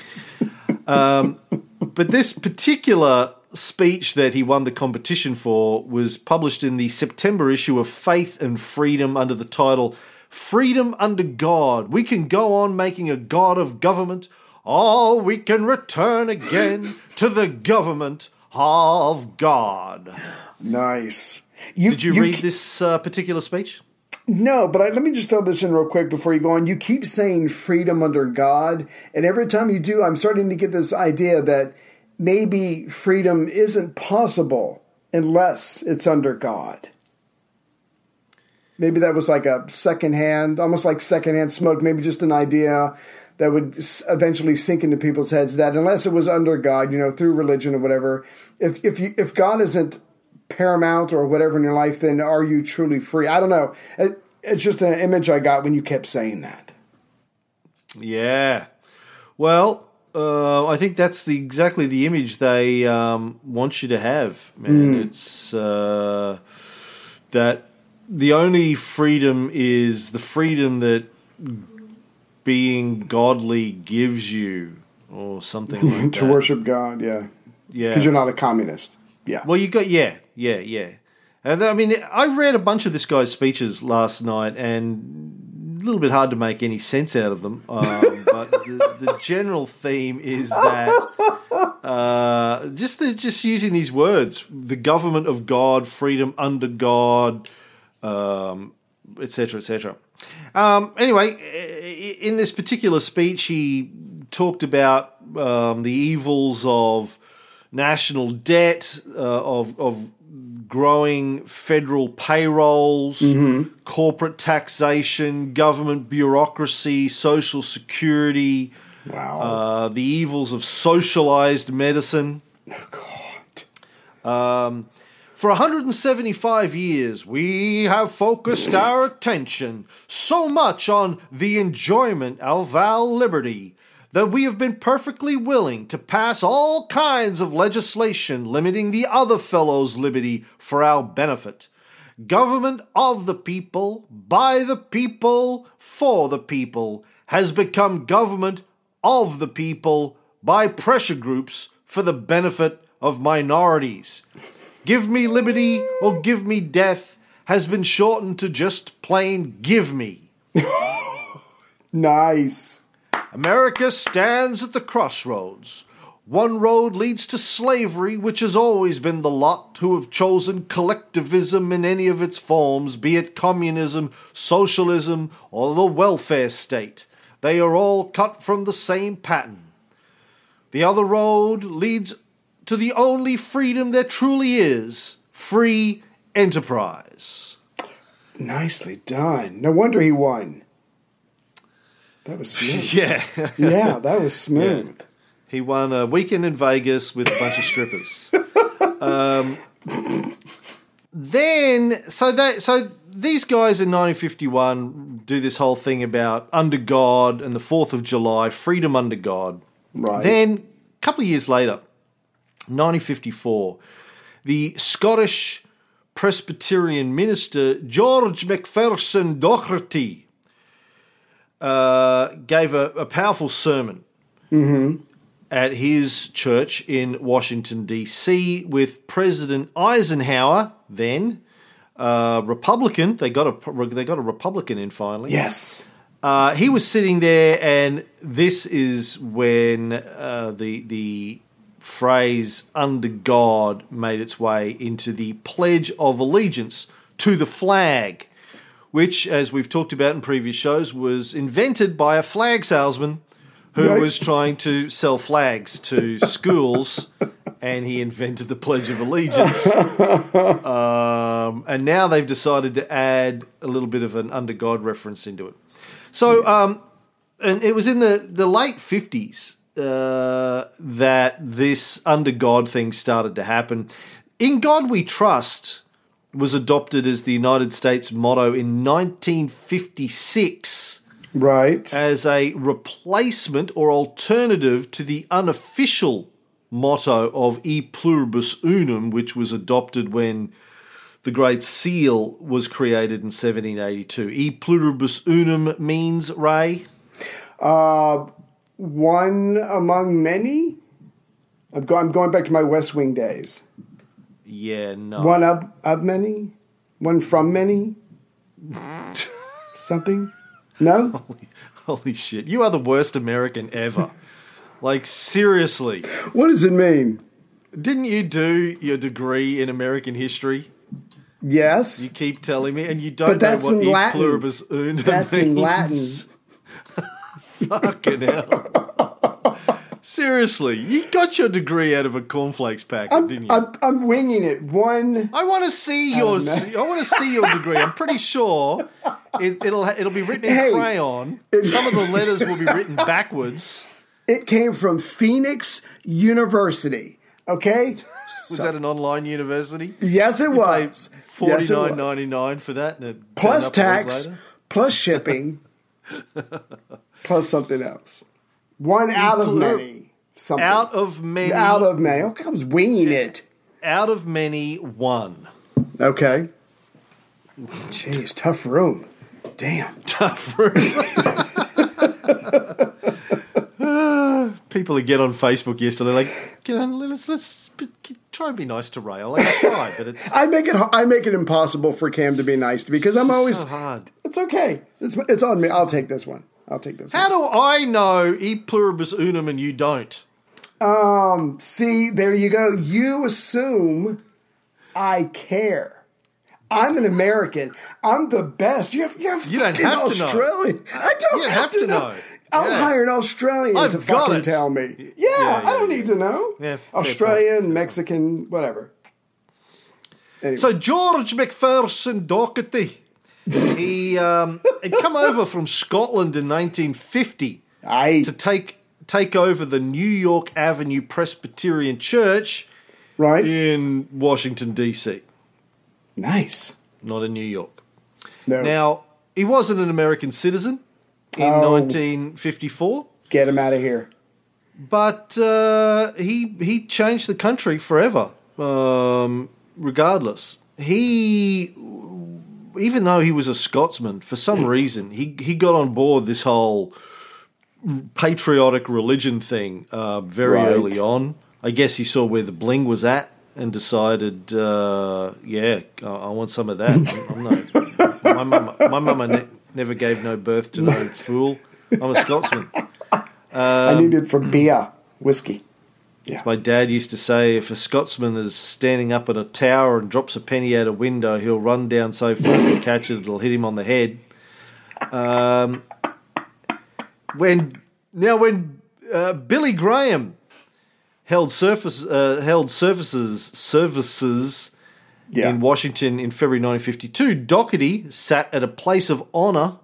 Um, but this particular speech that he won the competition for was published in the September issue of Faith and Freedom under the title Freedom Under God. We can go on making a God of government, or we can return again to the government of God. Nice. You, Did you, read this uh, particular speech? No, but I, let me just throw this in real quick before you go on. You keep saying freedom under God, and every time you do, I'm starting to get this idea that maybe freedom isn't possible unless it's under God. Maybe that was like a secondhand, almost like secondhand smoke, maybe just an idea that would eventually sink into people's heads that unless it was under God, you know, through religion or whatever, if if you, if God isn't paramount or whatever in your life, then are you truly free? I don't know. It, it's just an image I got when you kept saying that. Yeah. Well, uh, I think that's the exactly the image they um, want you to have, man. Mm. It's uh, that the only freedom is the freedom that being godly gives you, or something like to worship God. Yeah, yeah, because you're not a communist. Yeah. Well, you got yeah, yeah, yeah. I mean, I read a bunch of this guy's speeches last night, and little bit hard to make any sense out of them. Um, but the, the, general theme is that uh, just the, just using these words: the government of God, freedom under God, etc., um, etc. Et um, anyway, in this particular speech, he talked about um, the evils of national debt, uh, of of growing federal payrolls, mm-hmm. corporate taxation, government bureaucracy, social security. Wow. Uh, the evils of socialized medicine. Oh, God. Um, for 175 years, we have focused our attention so much on the enjoyment of our liberty that we have been perfectly willing to pass all kinds of legislation limiting the other fellow's liberty for our benefit. Government of the people, by the people, for the people, has become government of the people by pressure groups for the benefit of minorities. Give me liberty or give me death has been shortened to just plain give me. nice. America stands at the crossroads. One road leads to slavery, which has always been the lot who have chosen collectivism in any of its forms, be it communism, socialism, or the welfare state. They are all cut from the same pattern. The other road leads to the only freedom there truly is free enterprise. Nicely done. No wonder he won. That was smooth. yeah. yeah, that was smooth. Yeah. He won a weekend in Vegas with a bunch of strippers. um, then, so that, so these guys in 1951 do this whole thing about under God and the 4th of July, freedom under God. Right. Then, a couple of years later, 1954, the Scottish Presbyterian minister George Macpherson Docherty uh, gave a, a, powerful sermon mm-hmm. at his church in Washington, D.C., with President Eisenhower, then uh, Republican. They got a they got a Republican in finally. Yes. Uh, he was sitting there, and this is when uh, the the phrase "under God" made its way into the Pledge of Allegiance to the flag which, as we've talked about in previous shows, was invented by a flag salesman who right. was trying to sell flags to schools, and he invented the Pledge of Allegiance. um, and now they've decided to add a little bit of an under God reference into it. So, um, and it was in the, the late 50s uh, that this under God thing started to happen. In God We Trust was adopted as the United States motto in 1956. Right. As a replacement or alternative to the unofficial motto of E pluribus unum, which was adopted when the Great Seal was created in 1782. E pluribus unum means, Ray? Uh, one among many? I'm, I'm going back to my West Wing days. Yeah, no. One of, of many? One from many? Something? No? Holy shit. You are the worst American ever. like, seriously. What does it mean? Didn't you do your degree in American history? Yes. You keep telling me, and you don't But that's know what in e Latin. pluribus unum That's in. Latin. Fucking hell. Seriously, you got your degree out of a cornflakes packet, I'm, didn't you? I'm, I'm winging it. One. I want to see your. know. I want to see your degree. I'm pretty sure it, it'll it'll be written in Hey. crayon. Some of the letters will be written backwards. It came from Phoenix University. Okay? Was that an online university? Yes, it Pay was. forty it nine ninety nine for that, and it Plus up a week tax, plus shipping, plus something else. One out of many. Something. Out of many, Out of many. Okay, I was winging it. out of many, one. Okay. Jeez, tough room. Damn. Tough. Room. People would get on Facebook yesterday, like, you know, let's let's try and be nice to Ray. I'm Like I try, but it's I make it. I make it impossible for Cam to be nice to me because I'm always. so hard. It's okay. It's it's on me. I'll take this one. I'll take this. How one. do I know e pluribus unum and you don't? Um. See, there you go. You assume I care. I'm an American. I'm the best. You're, you're You don't have to know. Australian. I don't You don't have, to know. I'll Yeah. hire an Australian I've to fucking it. tell me. Yeah, yeah, I don't need to know. Yeah, Australian, Mexican, whatever. Anyway. So George McPherson Docherty, he um, had come over from Scotland in 1950 I to take take over the New York Avenue Presbyterian Church right. in Washington D.C., Nice. not in New York. No, Now he wasn't an American citizen in Oh. 1954. get him out of here. but uh, he he changed the country forever. Um, regardless, he even though he was a Scotsman, for some reason he he got on board this whole patriotic religion thing uh, very Right. early on. I guess he saw where the bling was at and decided, uh, yeah, I, I want some of that. I'm no, my mama, my mama ne- never gave no birth to no fool. I'm a Scotsman. I need it for beer, whiskey. My dad used to say if a Scotsman is standing up at a tower and drops a penny out a window, he'll run down so fast to catch it, it'll hit him on the head. Um, when now, when uh, Billy Graham held surface uh, held services services Yeah. in Washington in February 1952, Docherty sat at a place of honor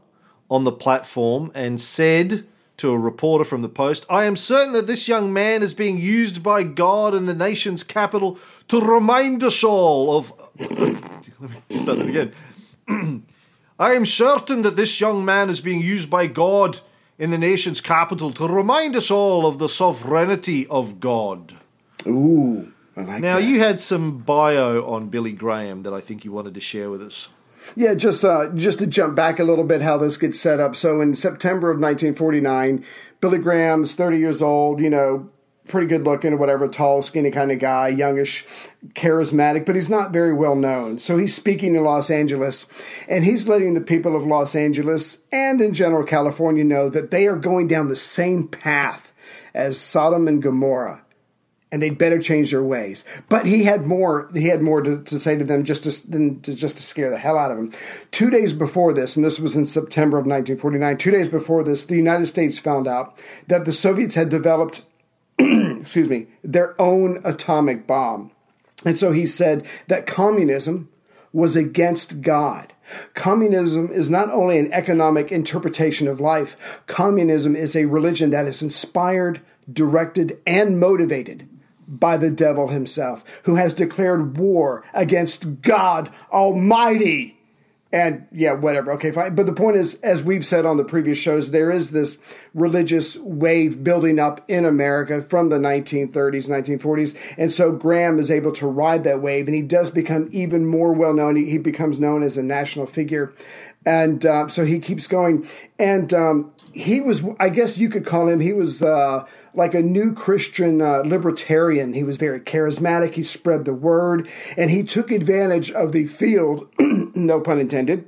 on the platform and said to a reporter from the Post, I am certain that this young man is being used by God in the nation's capital to remind us all of. Let me start that again. I am certain that this young man is being used by God in the nation's capital to remind us all of the sovereignty of God. Ooh, I like Now, that. you had some bio on Billy Graham that I think you wanted to share with us. Yeah, just uh, just to jump back a little bit, how this gets set up. So in September of 1949, Billy Graham's 30 years old. You know, pretty good looking whatever, tall, skinny kind of guy, youngish, charismatic, but he's not very well known. So he's speaking in Los Angeles, and he's letting the people of Los Angeles and in general California know that they are going down the same path as Sodom and Gomorrah and they'd better change their ways. But he had more. He had more to, to say to them, just to, than to just to scare the hell out of them. Two days before this, and this was in September of 1949. Two days before this, the United States found out that the Soviets had developed, excuse me, their own atomic bomb, and so he said that communism was against God. Communism is not only an economic interpretation of life, communism is a religion that is inspired, directed, and motivated by the devil himself, who has declared war against God Almighty. And yeah, whatever. Okay, fine. But the point is, as we've said on the previous shows, there is this religious wave building up in America from the 1930s, 1940s. And so Graham is able to ride that wave and he does become even more well known. He, becomes known as a national figure. And uh, so he keeps going. And um, he was, I guess you could call him, he was uh, like a new Christian uh, libertarian. He was very charismatic. He spread the word and he took advantage of the field, no pun intended,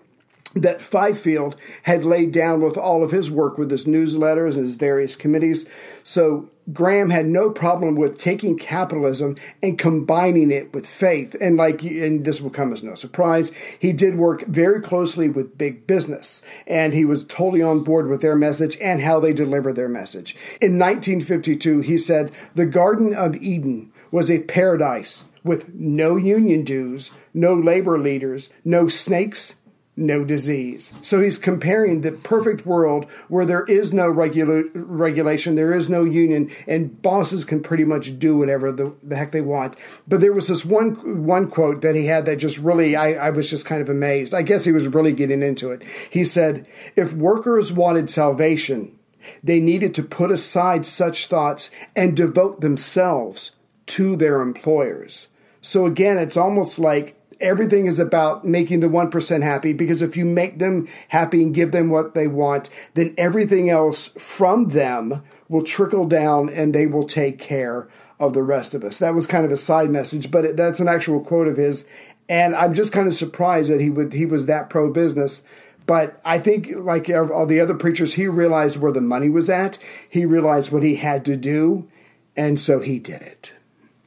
that Fifield had laid down with all of his work with his newsletters and his various committees. So Graham had no problem with taking capitalism and combining it with faith. And like, and this will come as no surprise, he did work very closely with big business and he was totally on board with their message and how they deliver their message. In 1952, he said, the Garden of Eden was a paradise with no union dues, no labor leaders, no snakes, no disease. So he's comparing the perfect world where there is no regula- regulation, there is no union, and bosses can pretty much do whatever the, the heck they want. But there was this one one quote that he had that just really, I, I was just kind of amazed. I guess he was really getting into it. He said, If workers wanted salvation, they needed to put aside such thoughts and devote themselves to their employers. So again, it's almost like everything is about making the 1% happy because if you make them happy and give them what they want, then everything else from them will trickle down and they will take care of the rest of us. That was kind of a side message, but it, that's an actual quote of his. And I'm just kind of surprised that he would he was that pro business. But I think, like all the other preachers, he realized where the money was at. He realized what he had to do, and so he did it.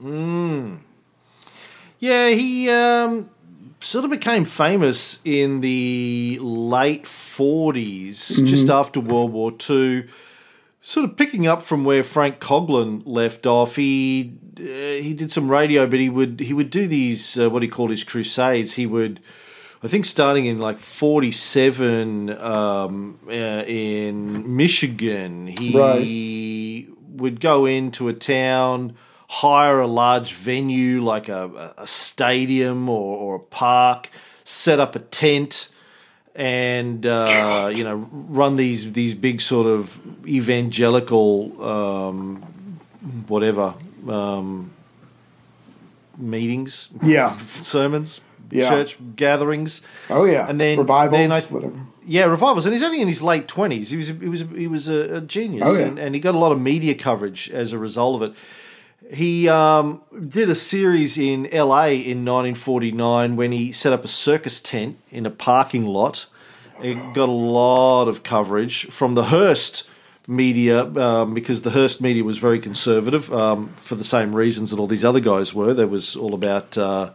Mm. Yeah, he um, sort of became famous in the late 40s, mm-hmm. just after World War II. Sort of picking up from where Father Coughlin left off, he uh, he did some radio, but he would he would do these uh, what he called his crusades. He would, I think, starting in like forty seven um, uh, in Michigan, he right. would go into a town hire a large venue like a, a stadium or, or, a park, set up a tent, and uh, you know run these these big sort of evangelical um, whatever um, meetings, yeah, sermons, yeah. church gatherings. Oh yeah, and then revivals, then I, whatever. Yeah, revivals, and he's only in his late twenties. He was he was he was a, a genius, oh, yeah. and, and, he got a lot of media coverage as a result of it. He um, did a series in LA in 1949 when he set up a circus tent in a parking lot. It got a lot of coverage from the Hearst media um, because the Hearst media was very conservative um, for the same reasons that all these other guys were. There was all about, uh,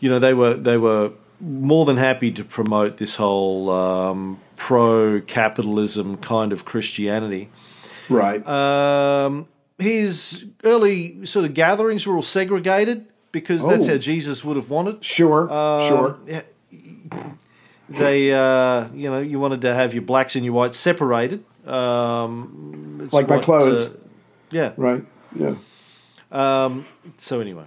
you know, they were they were more than happy to promote this whole um, pro capitalism kind of Christianity. Right. Um, his early sort of gatherings were all segregated because that's how oh. Jesus would have wanted. Sure, um, sure. They, uh, you know, you wanted to have your blacks and your whites separated. Um, like my clothes. Uh, yeah. Right. Yeah. Um, so anyway.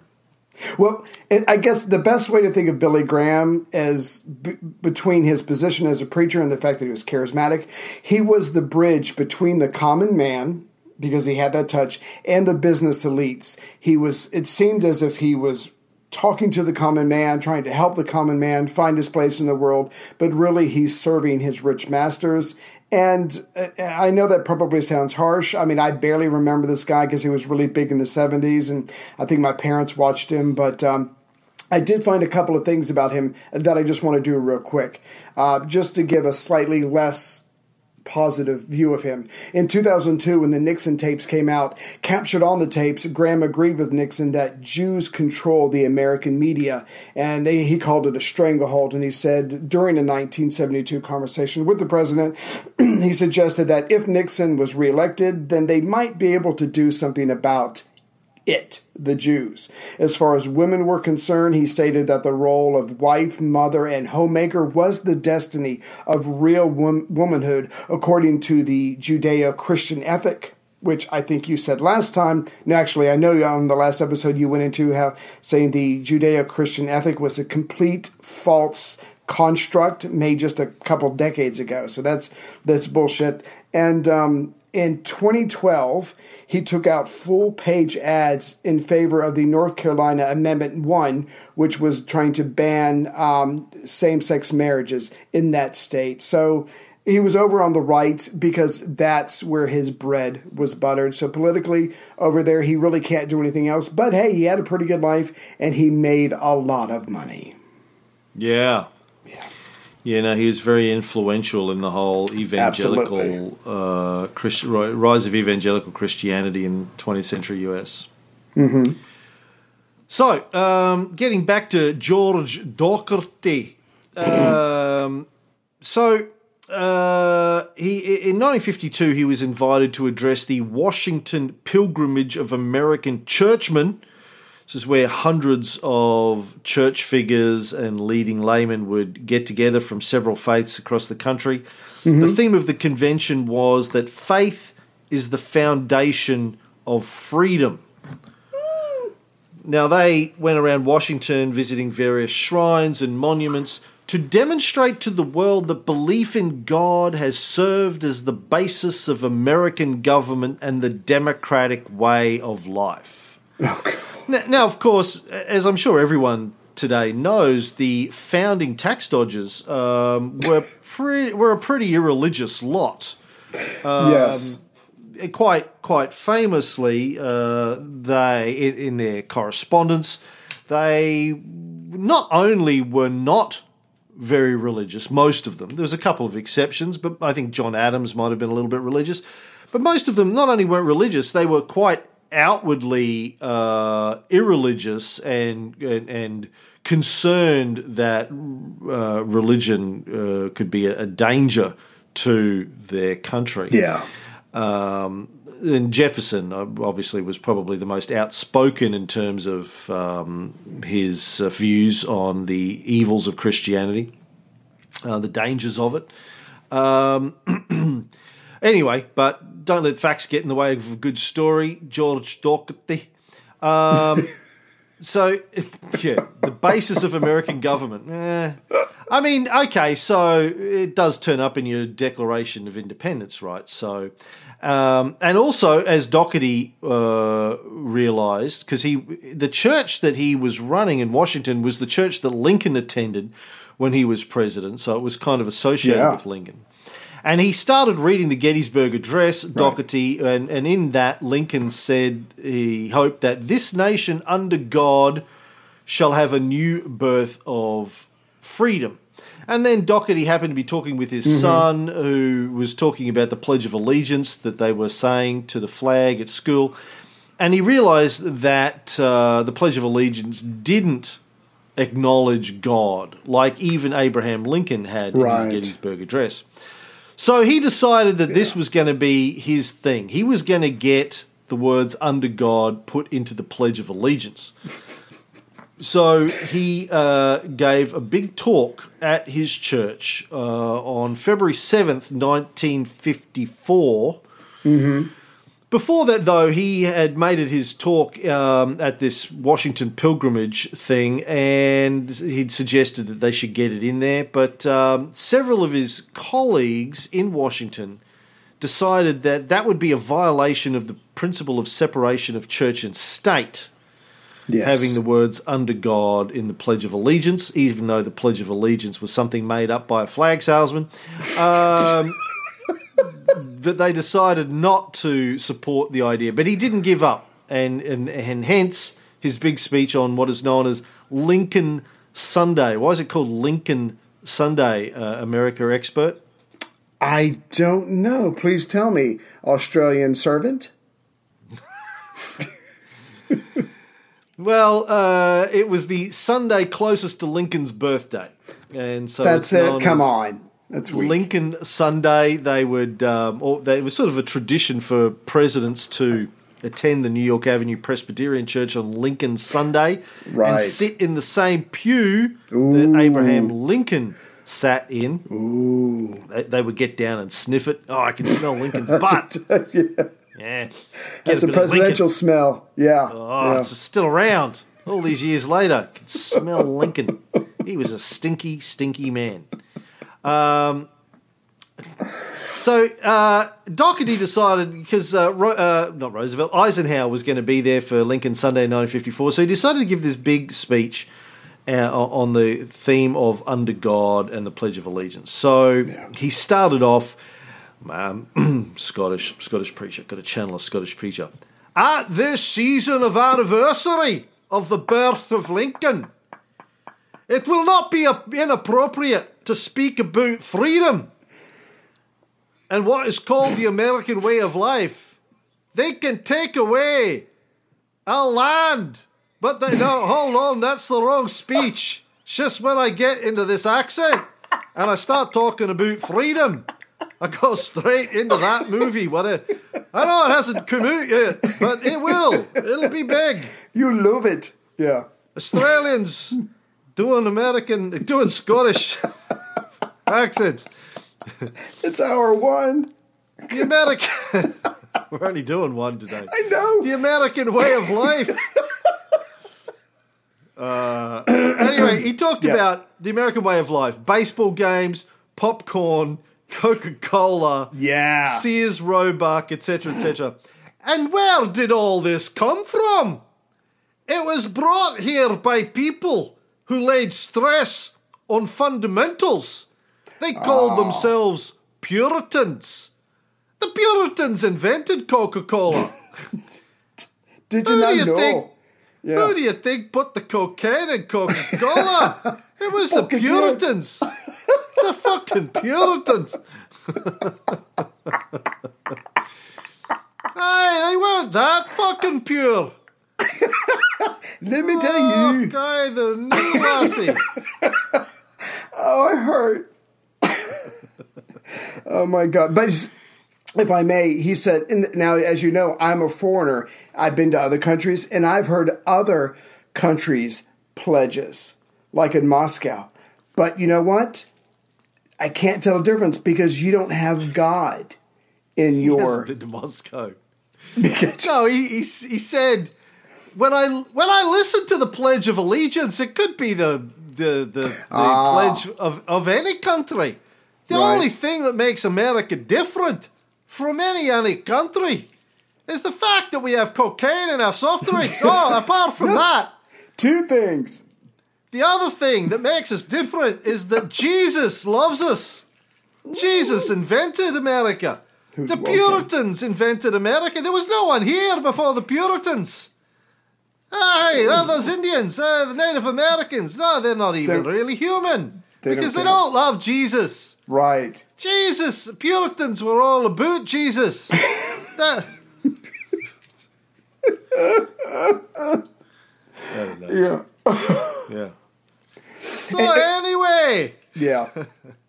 Well, I guess the best way to think of Billy Graham is b- between his position as a preacher and the fact that he was charismatic. He was the bridge between the common man because he had that touch and the business elites. He was, it seemed as if he was talking to the common man, trying to help the common man find his place in the world, but really he's serving his rich masters. And uh, I know that probably sounds harsh. I mean, I barely remember this guy because he was really big in the 70s, and I think my parents watched him, but. Um, I did find a couple of things about him that I just want to do real quick, uh, just to give a slightly less positive view of him. In 2002, when the Nixon tapes came out, captured on the tapes, Graham agreed with Nixon that Jews control the American media, and they, he called it a stranglehold. And he said during a 1972 conversation with the president, he suggested that if Nixon was reelected, then they might be able to do something about it, the Jews. As far as women were concerned, he stated that the role of wife, mother, and homemaker was the destiny of real womanhood according to the Judeo Christian ethic. Which I think you said last time. No, actually, I know on the last episode you went into how saying the Judeo Christian ethic was a complete false construct made just a couple decades ago. So that's that's bullshit. And um, in 2012, he took out full page ads in favor of the North Carolina Amendment 1, which was trying to ban um, same sex marriages in that state. So he was over on the right because that's where his bread was buttered. So politically, over there, he really can't do anything else. But hey, he had a pretty good life and he made a lot of money. Yeah. Yeah. Yeah, no, he was very influential in the whole evangelical uh, Christ- rise of evangelical Christianity in 20th century US. Mm-hmm. So, um, getting back to George Docherty. Um, so, uh, he in 1952 he was invited to address the Washington Pilgrimage of American Churchmen. This is where hundreds of church figures and leading laymen would get together from several faiths across the country. The mm-hmm. theme of the convention was that faith is the foundation of freedom. Now, they went around Washington visiting various shrines and monuments to demonstrate to the world that belief in God has served as the basis of American government and the democratic way of life. Oh, now, now, of course, as I'm sure everyone today knows, the founding tax dodgers um, were pretty, were a pretty irreligious lot. yes. Quite quite famously, uh, they in, in their correspondence, they not only were not very religious, most of them. There was a couple of exceptions, but I think John Adams might have been a little bit religious. But most of them not only weren't religious, they were quite outwardly uh, irreligious and, and and concerned that uh, religion uh, could be a, a danger to their country. yeah. Um, and Jefferson uh, obviously was probably the most outspoken in terms of um, his uh, views on the evils of Christianity, uh, the dangers of it. Um, anyway, but don't let facts get in the way of a good story. George Docherty. Um, so, yeah, the basis of American government. Eh. I mean, okay, so it does turn up in your Declaration of Independence, right? So, um, and also as Docherty uh, realized, because he the church that he was running in Washington was the church that Lincoln attended when he was president, so it was kind of associated Yeah. with Lincoln. And he started reading the Gettysburg Address, Docherty, and, and in that, Lincoln said he hoped that this nation under God shall have a new birth of freedom. And then Docherty happened to be talking with his son, who was talking about the Pledge of Allegiance that they were saying to the flag at school. And he realized that uh, the Pledge of Allegiance didn't acknowledge God, like even Abraham Lincoln had in his Gettysburg Address. So he decided that this was going to be his thing. He was going to get the words under God put into the Pledge of Allegiance. So he uh, gave a big talk at his church uh, on February 7th, 1954. Before that, though, he had made it his talk um, at this Washington pilgrimage thing, and he'd suggested that they should get it in there. But um, several of his colleagues in Washington decided that that would be a violation of the principle of separation of church and state Yes. having the words under God in the Pledge of Allegiance, even though the Pledge of Allegiance was something made up by a flag salesman. Um, but they decided not to support the idea. But he didn't give up, and, and, and hence his big speech on what is known as Lincoln Sunday. Why is it called Lincoln Sunday, uh, America expert? I don't know. Please tell me, Australian servant. Well, uh, it was the Sunday closest to Lincoln's birthday. And so That's it. Come as- on. That's weak. Lincoln Sunday, they would, um, or they, it was sort of a tradition for presidents to attend the New York Avenue Presbyterian Church on Lincoln Sunday right. and sit in the same pew that Abraham Lincoln sat in. Ooh. They, they would get down and sniff it. Oh, I can smell Lincoln's butt. yeah. Get That's bit a presidential smell. Yeah. Oh, yeah. it's still around. All these years later, I can smell Lincoln. he was a stinky, stinky man. Um, so uh, Docherty decided because uh, Ro- uh, not Roosevelt Eisenhower was going to be there for Lincoln Sunday 1954, so he decided to give this big speech uh, on the theme of under God and the Pledge of Allegiance. So he started off. Um, Scottish Scottish preacher, got to channel a Scottish preacher. At this season of anniversary of the birth of Lincoln, it will not be inappropriate to speak about freedom and what is called the American way of life. They can take away our land, but they no, hold on, that's the wrong speech. It's just when I get into this accent and I start talking about freedom, I go straight into that movie. What a, I know it hasn't come out yet, but it will. It'll be big. You love it. Yeah. Australians doing American, doing Scottish accents. It's our one. The American. We're only doing one today. I know. The American way of life. Uh, anyway, he talked Yes. about the American way of life baseball games, popcorn, Coca Cola, Yeah. Sears Roebuck, etc., etc. And where did all this come from? It was brought here by people who laid stress on fundamentals. They called ah. themselves Puritans. The Puritans invented Coca Cola. Did you Who not you know? think- Yeah. Who do you think put the cocaine in Coca Cola? it was the Puritans. the fucking Puritans. hey, they weren't that fucking pure. Let me tell Oh, you. guy, the new lassie. Oh, it hurt. oh my god! But if I may, he said. Now, as you know, I'm a foreigner. I've been to other countries, and I've heard other countries' pledges, like in Moscow. But you know what? I can't tell the difference because you don't have God in He your. hasn't been to Moscow. because- No, he, he, he said when I when I listen to the Pledge of Allegiance, it could be the the the, the ah. pledge of, of any country. The Right. only thing that makes America different from any any country is the fact that we have cocaine in our soft drinks. oh, apart from that, Two things. the other thing that makes us different is that Jesus loves us. Jesus invented America. Who's The welcome. Puritans invented America. There was no one here before the Puritans. Hey, oh, those Indians, uh, the Native Americans. No, they're not even Don't- really human They don't because they don't love Jesus. Right. Jesus, Puritans were all about Jesus. That- Yeah. yeah. So anyway, Yeah.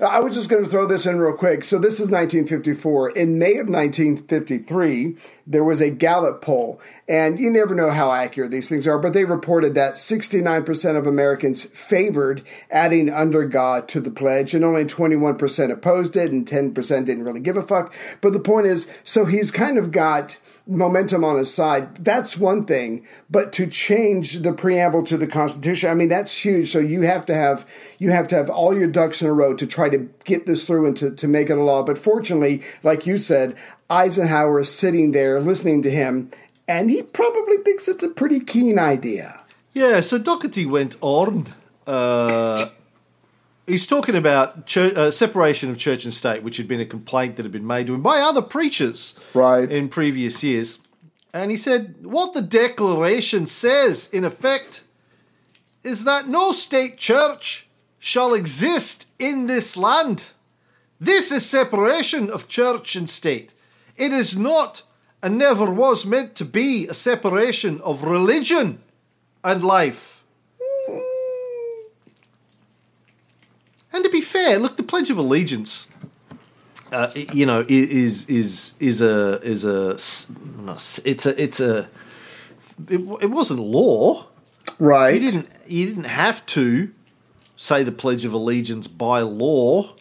I was just going to throw this in real quick. So this is 1954. In May of 1953, there was a Gallup poll, and you never know how accurate these things are, but they reported that 69% of Americans favored adding under God to the pledge, and only 21% opposed it, and 10% didn't really give a fuck. But the point is, so he's kind of got momentum on his side. That's one thing, but to change the preamble to the Constitution, I mean that's huge. So you have to have you have to have all your ducks in a row to try to get this through and to, to make it a law. But fortunately, like you said, Eisenhower is sitting there listening to him, and he probably thinks it's a pretty keen idea. Yeah, so Docherty went on. Uh, he's talking about church, uh, separation of church and state, which had been a complaint that had been made to him by other preachers Right. in previous years. And he said, What the Declaration says, in effect, is that no state church shall exist in this land. This is separation of church and state. It is not and never was meant to be a separation of religion and life. And to be fair, look, the Pledge of Allegiance, uh, you know, is is is a is a s- not s- it's a it's a it, it wasn't law. Right. You didn't you didn't have to say the Pledge of Allegiance by law.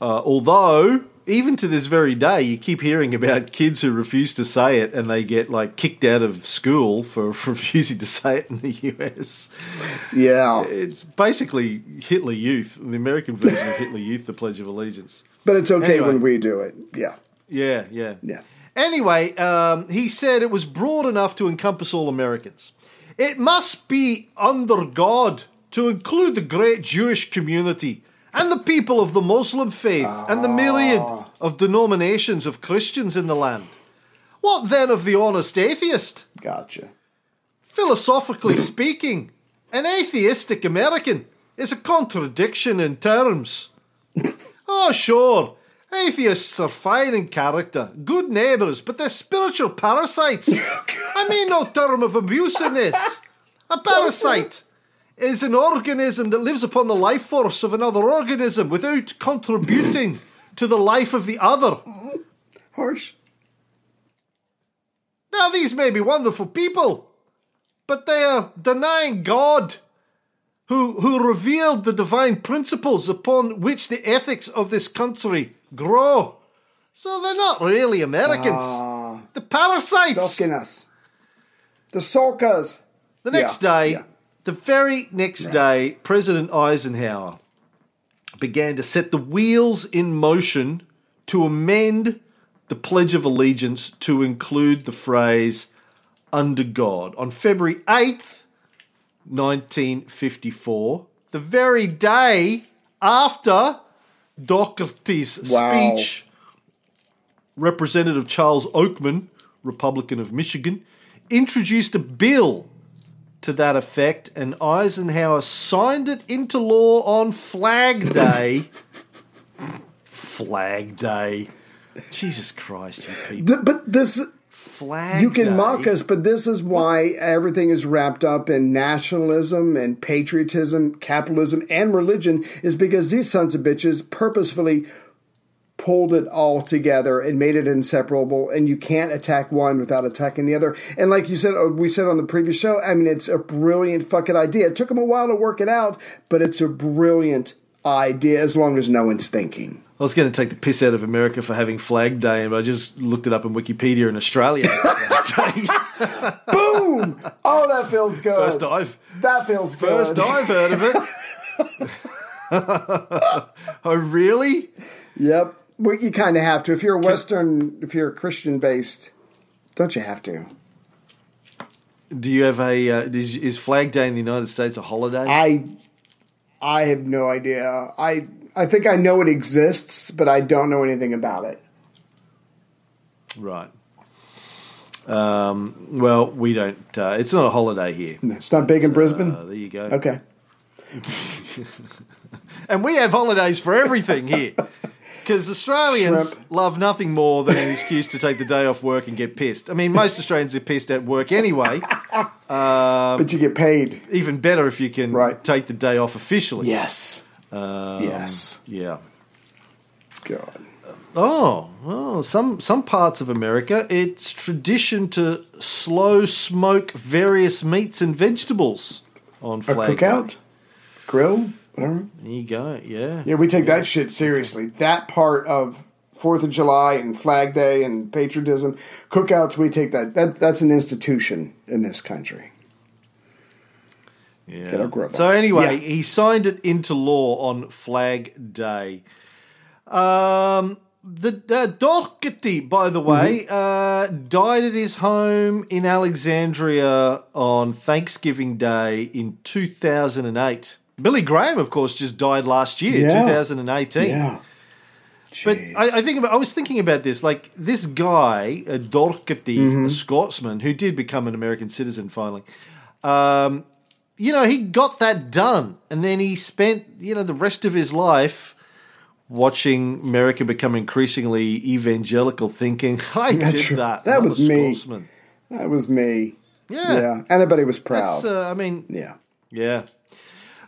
Uh, although even to this very day, you keep hearing about kids who refuse to say it and they get like kicked out of school for refusing to say it in the US. Yeah. It's basically Hitler Youth, the American version of Hitler Youth, the Pledge of Allegiance. But it's okay Anyway. when we do it. Yeah. Yeah, yeah. Yeah. Anyway, um, he said it was broad enough to encompass all Americans. It must be under God to include the great Jewish community and the people of the Muslim faith and the myriad ah. of denominations of Christians in the land. What then of the honest atheist? Gotcha. Philosophically speaking, an atheistic American is a contradiction in terms. oh, sure, atheists are fine in character, good neighbours, but they're spiritual parasites. Oh, I mean no term of abuse in this. A parasite is an organism that lives upon the life force of another organism without contributing to the life of the other. Harsh. Now, these may be wonderful people, but they are denying God, who, who revealed the divine principles upon which the ethics of this country grow. So they're not really Americans. Ah. the parasites. Sulking us. The sulkas. The next Yeah, day, yeah. The very next day, President Eisenhower began to set the wheels in motion to amend the Pledge of Allegiance to include the phrase under God. On February 8th, 1954, the very day after Docherty's Wow. speech, Representative Charles Oakman, Republican of Michigan, introduced a bill to that effect, and Eisenhower signed it into law on Flag Day. Flag Day. Jesus Christ, you people. Th- but this, Flag you can Day. mock us, but this is why everything is wrapped up in nationalism and patriotism, capitalism, and religion, is because these sons of bitches purposefully pulled it all together and made it inseparable and you can't attack one without attacking the other and like you said uh, we said on the previous show i mean it's a brilliant fucking idea it took them a while to work it out but it's a brilliant idea as long as no one's thinking I was going to take the piss out of America for having Flag Day, but I just looked it up in Wikipedia in Australia. boom oh that feels good First I've that feels good first I've heard of it. oh really? Yep. Well, you kind of have to. If you're a Western, if you're a Christian based, don't you have to? Do you have a uh, is, is Flag Day in the United States a holiday? I, I have no idea. I, I think I know it exists, but I don't know anything about it. Right. Um, well, we don't. Uh, it's not a holiday here. It's not big in Brisbane. Uh, there you go. okay. And we have holidays for everything here. Because Australians Shrimp. love nothing more than an excuse to take the day off work and get pissed. I mean, most Australians are pissed at work anyway. but you get paid. Even better if you can Right. take the day off officially. Yes. Um, yes. Yeah. God. Oh, well, some some parts of America, it's tradition to slow smoke various meats and vegetables on A Flag Day. cookout, grill, whatever. There you go. Yeah. Yeah, we take that shit seriously. That part of Fourth of July and Flag Day and patriotism, cookouts, we take that. That that's an institution in this country. Yeah. So anyway, Yeah. he signed it into law on Flag Day. Um, the uh, Docherty, by the way, Mm-hmm. uh, died at his home in Alexandria on Thanksgiving Day in 2008. Billy Graham, of course, just died last year, Yeah. 2018. Yeah. But I, I think about, I was thinking about this. Like this guy, Docherty, Mm-hmm. a Scotsman who did become an American citizen finally. Um, you know, he got that done, and then he spent you know the rest of his life watching America become increasingly evangelical, thinking, "I That's did true. that. That I'm was a me. Scotsman." that was me. Yeah, Yeah. Anybody was proud. That's, uh, I mean, yeah. yeah.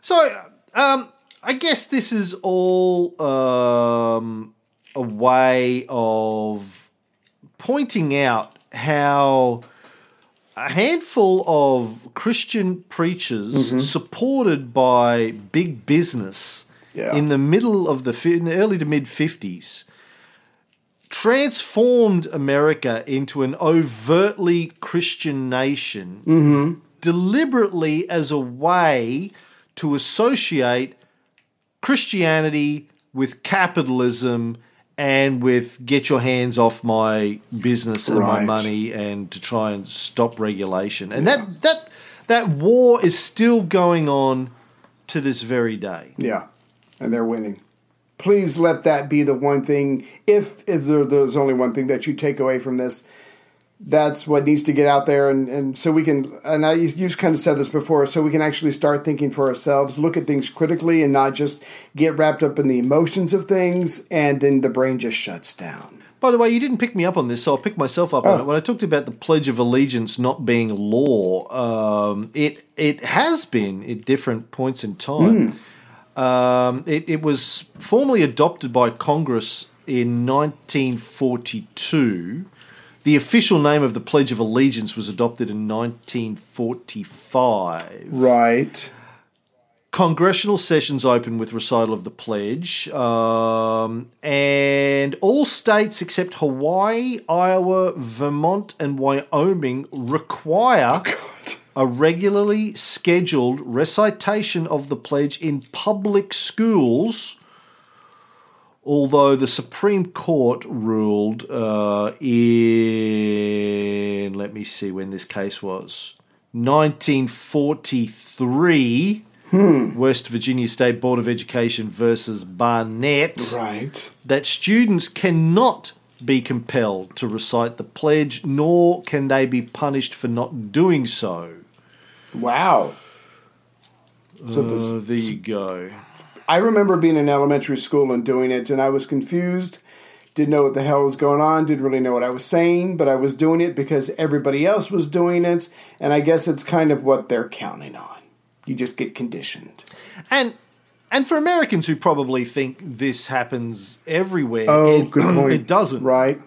So, um, I guess this is all um, a way of pointing out how a handful of Christian preachers supported by big business Yeah. in the middle of the in the early to mid fifties transformed America into an overtly Christian nation deliberately as a way to associate Christianity with capitalism and with get your hands off my business and my money and to try and stop regulation. And that that that war is still going on to this very day. Yeah, and they're winning. Please let that be the one thing. If, if there, there's only one thing that you take away from this, that's what needs to get out there, and, and so we can. And I, you- you've kind of said this before, so we can actually start thinking for ourselves, look at things critically, and not just get wrapped up in the emotions of things, and then the brain just shuts down. By the way, you didn't pick me up on this, so I'll pick myself up Oh. on it. When I talked about the Pledge of Allegiance not being law, um, it it has been at different points in time. Um, it, it was formally adopted by Congress in 1942. The official name of the Pledge of Allegiance was adopted in 1945. Right. Congressional sessions open with recital of the pledge, um, and all states except Hawaii, Iowa, Vermont, and Wyoming require a regularly scheduled recitation of the pledge in public schools. Although the Supreme Court ruled uh, in, let me see when this case was, 1943. West Virginia State Board of Education versus Barnette Right. that students cannot be compelled to recite the pledge, nor can they be punished for not doing so. Wow. So Uh, there you go. I remember being in elementary school and doing it, and I was confused. Didn't know what the hell was going on. Didn't really know what I was saying, but I was doing it because everybody else was doing it, and I guess it's kind of what they're counting on. You just get conditioned. And and for Americans who probably think this happens everywhere, Oh, it, good point. it doesn't. Right?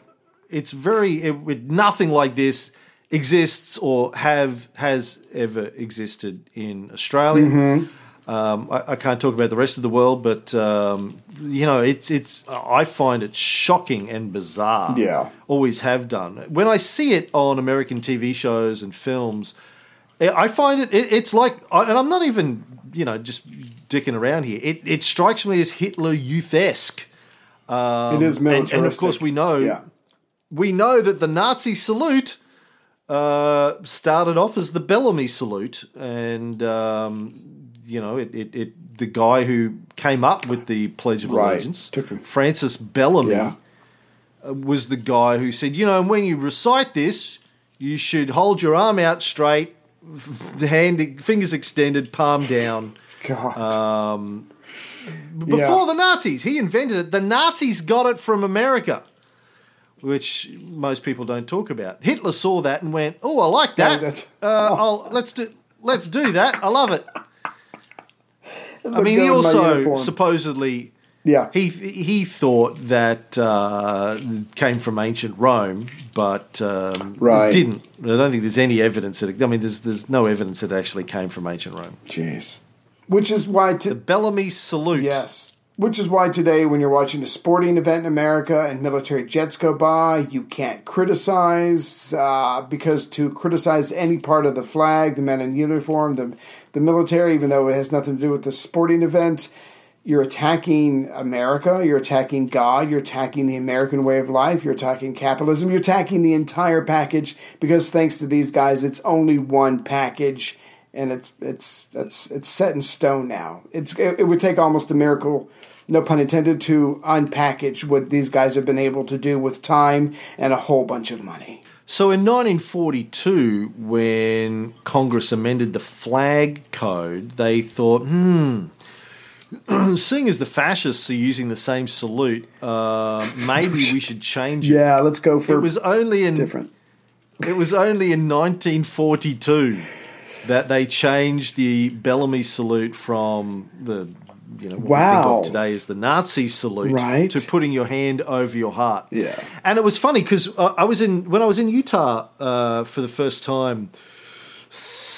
It's very it, it- nothing like this exists or have has ever existed in Australia. Mm-hmm. Um, I, I can't talk about the rest of the world, but um, you know, it's it's. I find it shocking and bizarre. Yeah. always have done. When I see it on American TV shows and films, I I find it. it it's like, and I'm not even you know just dicking around here. It it strikes me as Hitler youth esque. it is and- and of course we know- Yeah. we know that the Nazi salute uh, started off as the Bellamy salute, and um, you know, it, it, it the guy who came up with the Pledge of Right. Allegiance, Francis Bellamy, Yeah. uh, was the guy who said, you know, when you recite this, you should hold your arm out straight, the hand fingers extended, palm down. God. Uh, Before Yeah. the Nazis, he invented it. The Nazis got it from America, which most people don't talk about. Hitler saw that and went, "Oh, I like that. uh, I'll, let's do let's do that. I love it." I mean, he go in my also supposedly yeah. he he thought that uh, came from ancient Rome, but um, Right. it didn't. I don't think there's any evidence that. It, I mean, there's there's no evidence that it actually came from ancient Rome. Jeez. Which is why to, The Bellamy salute. Yes. Which is why today, when you're watching a sporting event in America and military jets go by, you can't criticize uh, because to criticize any part of the flag, the men in uniform, the the military, even though it has nothing to do with the sporting event, you're attacking America. You're attacking God. You're attacking the American way of life. You're attacking capitalism. You're attacking the entire package because thanks to these guys, it's only one package and it's it's it's it's set in stone now. It's it, it would take almost a miracle, no pun intended, to unpackage what these guys have been able to do with time and a whole bunch of money. So in 1942, when Congress amended the flag code, they thought, hmm, seeing as the fascists are using the same salute, uh, maybe we should change it. Yeah, let's go for It was only in different. it was only in 1942 that they changed the Bellamy salute from the you know what we Wow. think of today as the Nazi salute Right. to putting your hand over your heart. Yeah. and it was funny because I, I was in when I was in Utah uh, for the first time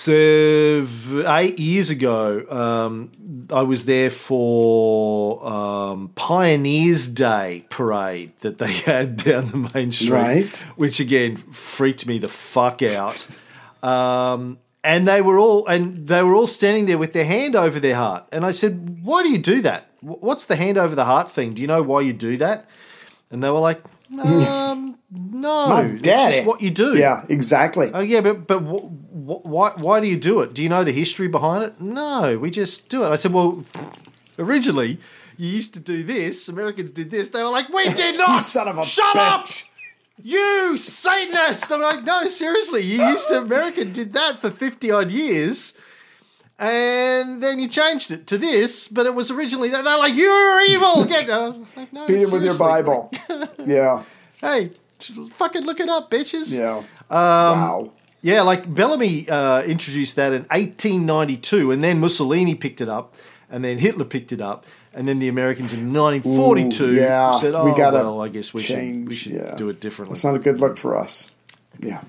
seven, eight years ago, um, I was there for um, Pioneers Day parade that they had down the main street, Right. which again freaked me the fuck out. Um, and they were all and they were all standing there with their hand over their heart. And I said, "Why do you do that? What's the hand over the heart thing? Do you know why you do that?" And they were like, um, "No, My it's just what you do." Yeah, exactly. Oh yeah, but but wh- wh- why why do you do it? Do you know the history behind it? No, we just do it. I said, well, originally you used to do this. Americans did this. They were like, we did not. Son of a shut up, bitch. You Satanist. I'm like, no, seriously, you used to America did that for fifty odd years. And then you changed it to this, but it was originally that. They're like, "You're evil." Get, like, no, Beat him with your. Bible. yeah, Hey, fucking look it up, bitches. yeah. Um, wow. Yeah, like Bellamy uh, introduced that in 1892, and then Mussolini picked it up, and then Hitler picked it up, and then the Americans in 1942 Ooh, yeah, said, "Oh, we gotta well, I guess we should we should yeah. do it differently." It's not a good look for us. Yeah.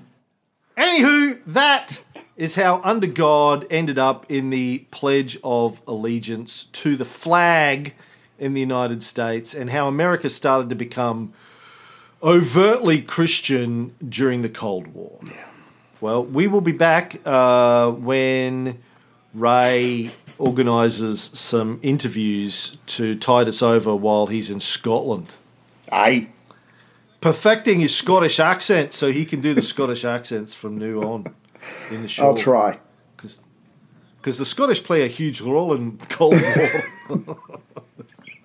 Anywho, that is how Under God ended up in the Pledge of Allegiance to the flag in the United States, and how America started to become overtly Christian during the Cold War. Well, we will be back uh, when Ray organises some interviews to tide us over while he's in Scotland. Aye. Perfecting his Scottish accent so he can do the Scottish accents from now on in the show. I'll try. Because the Scottish play a huge role in Cold War.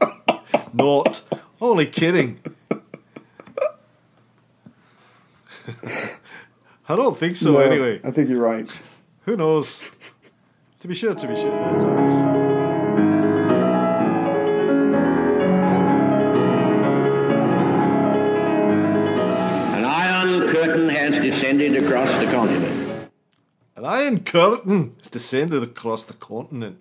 Not. Only kidding. I don't think so, No, anyway. I think you're right. Who knows? To be sure, to be sure. That's Irish. An iron curtain has descended across the continent. An iron curtain has descended across the continent.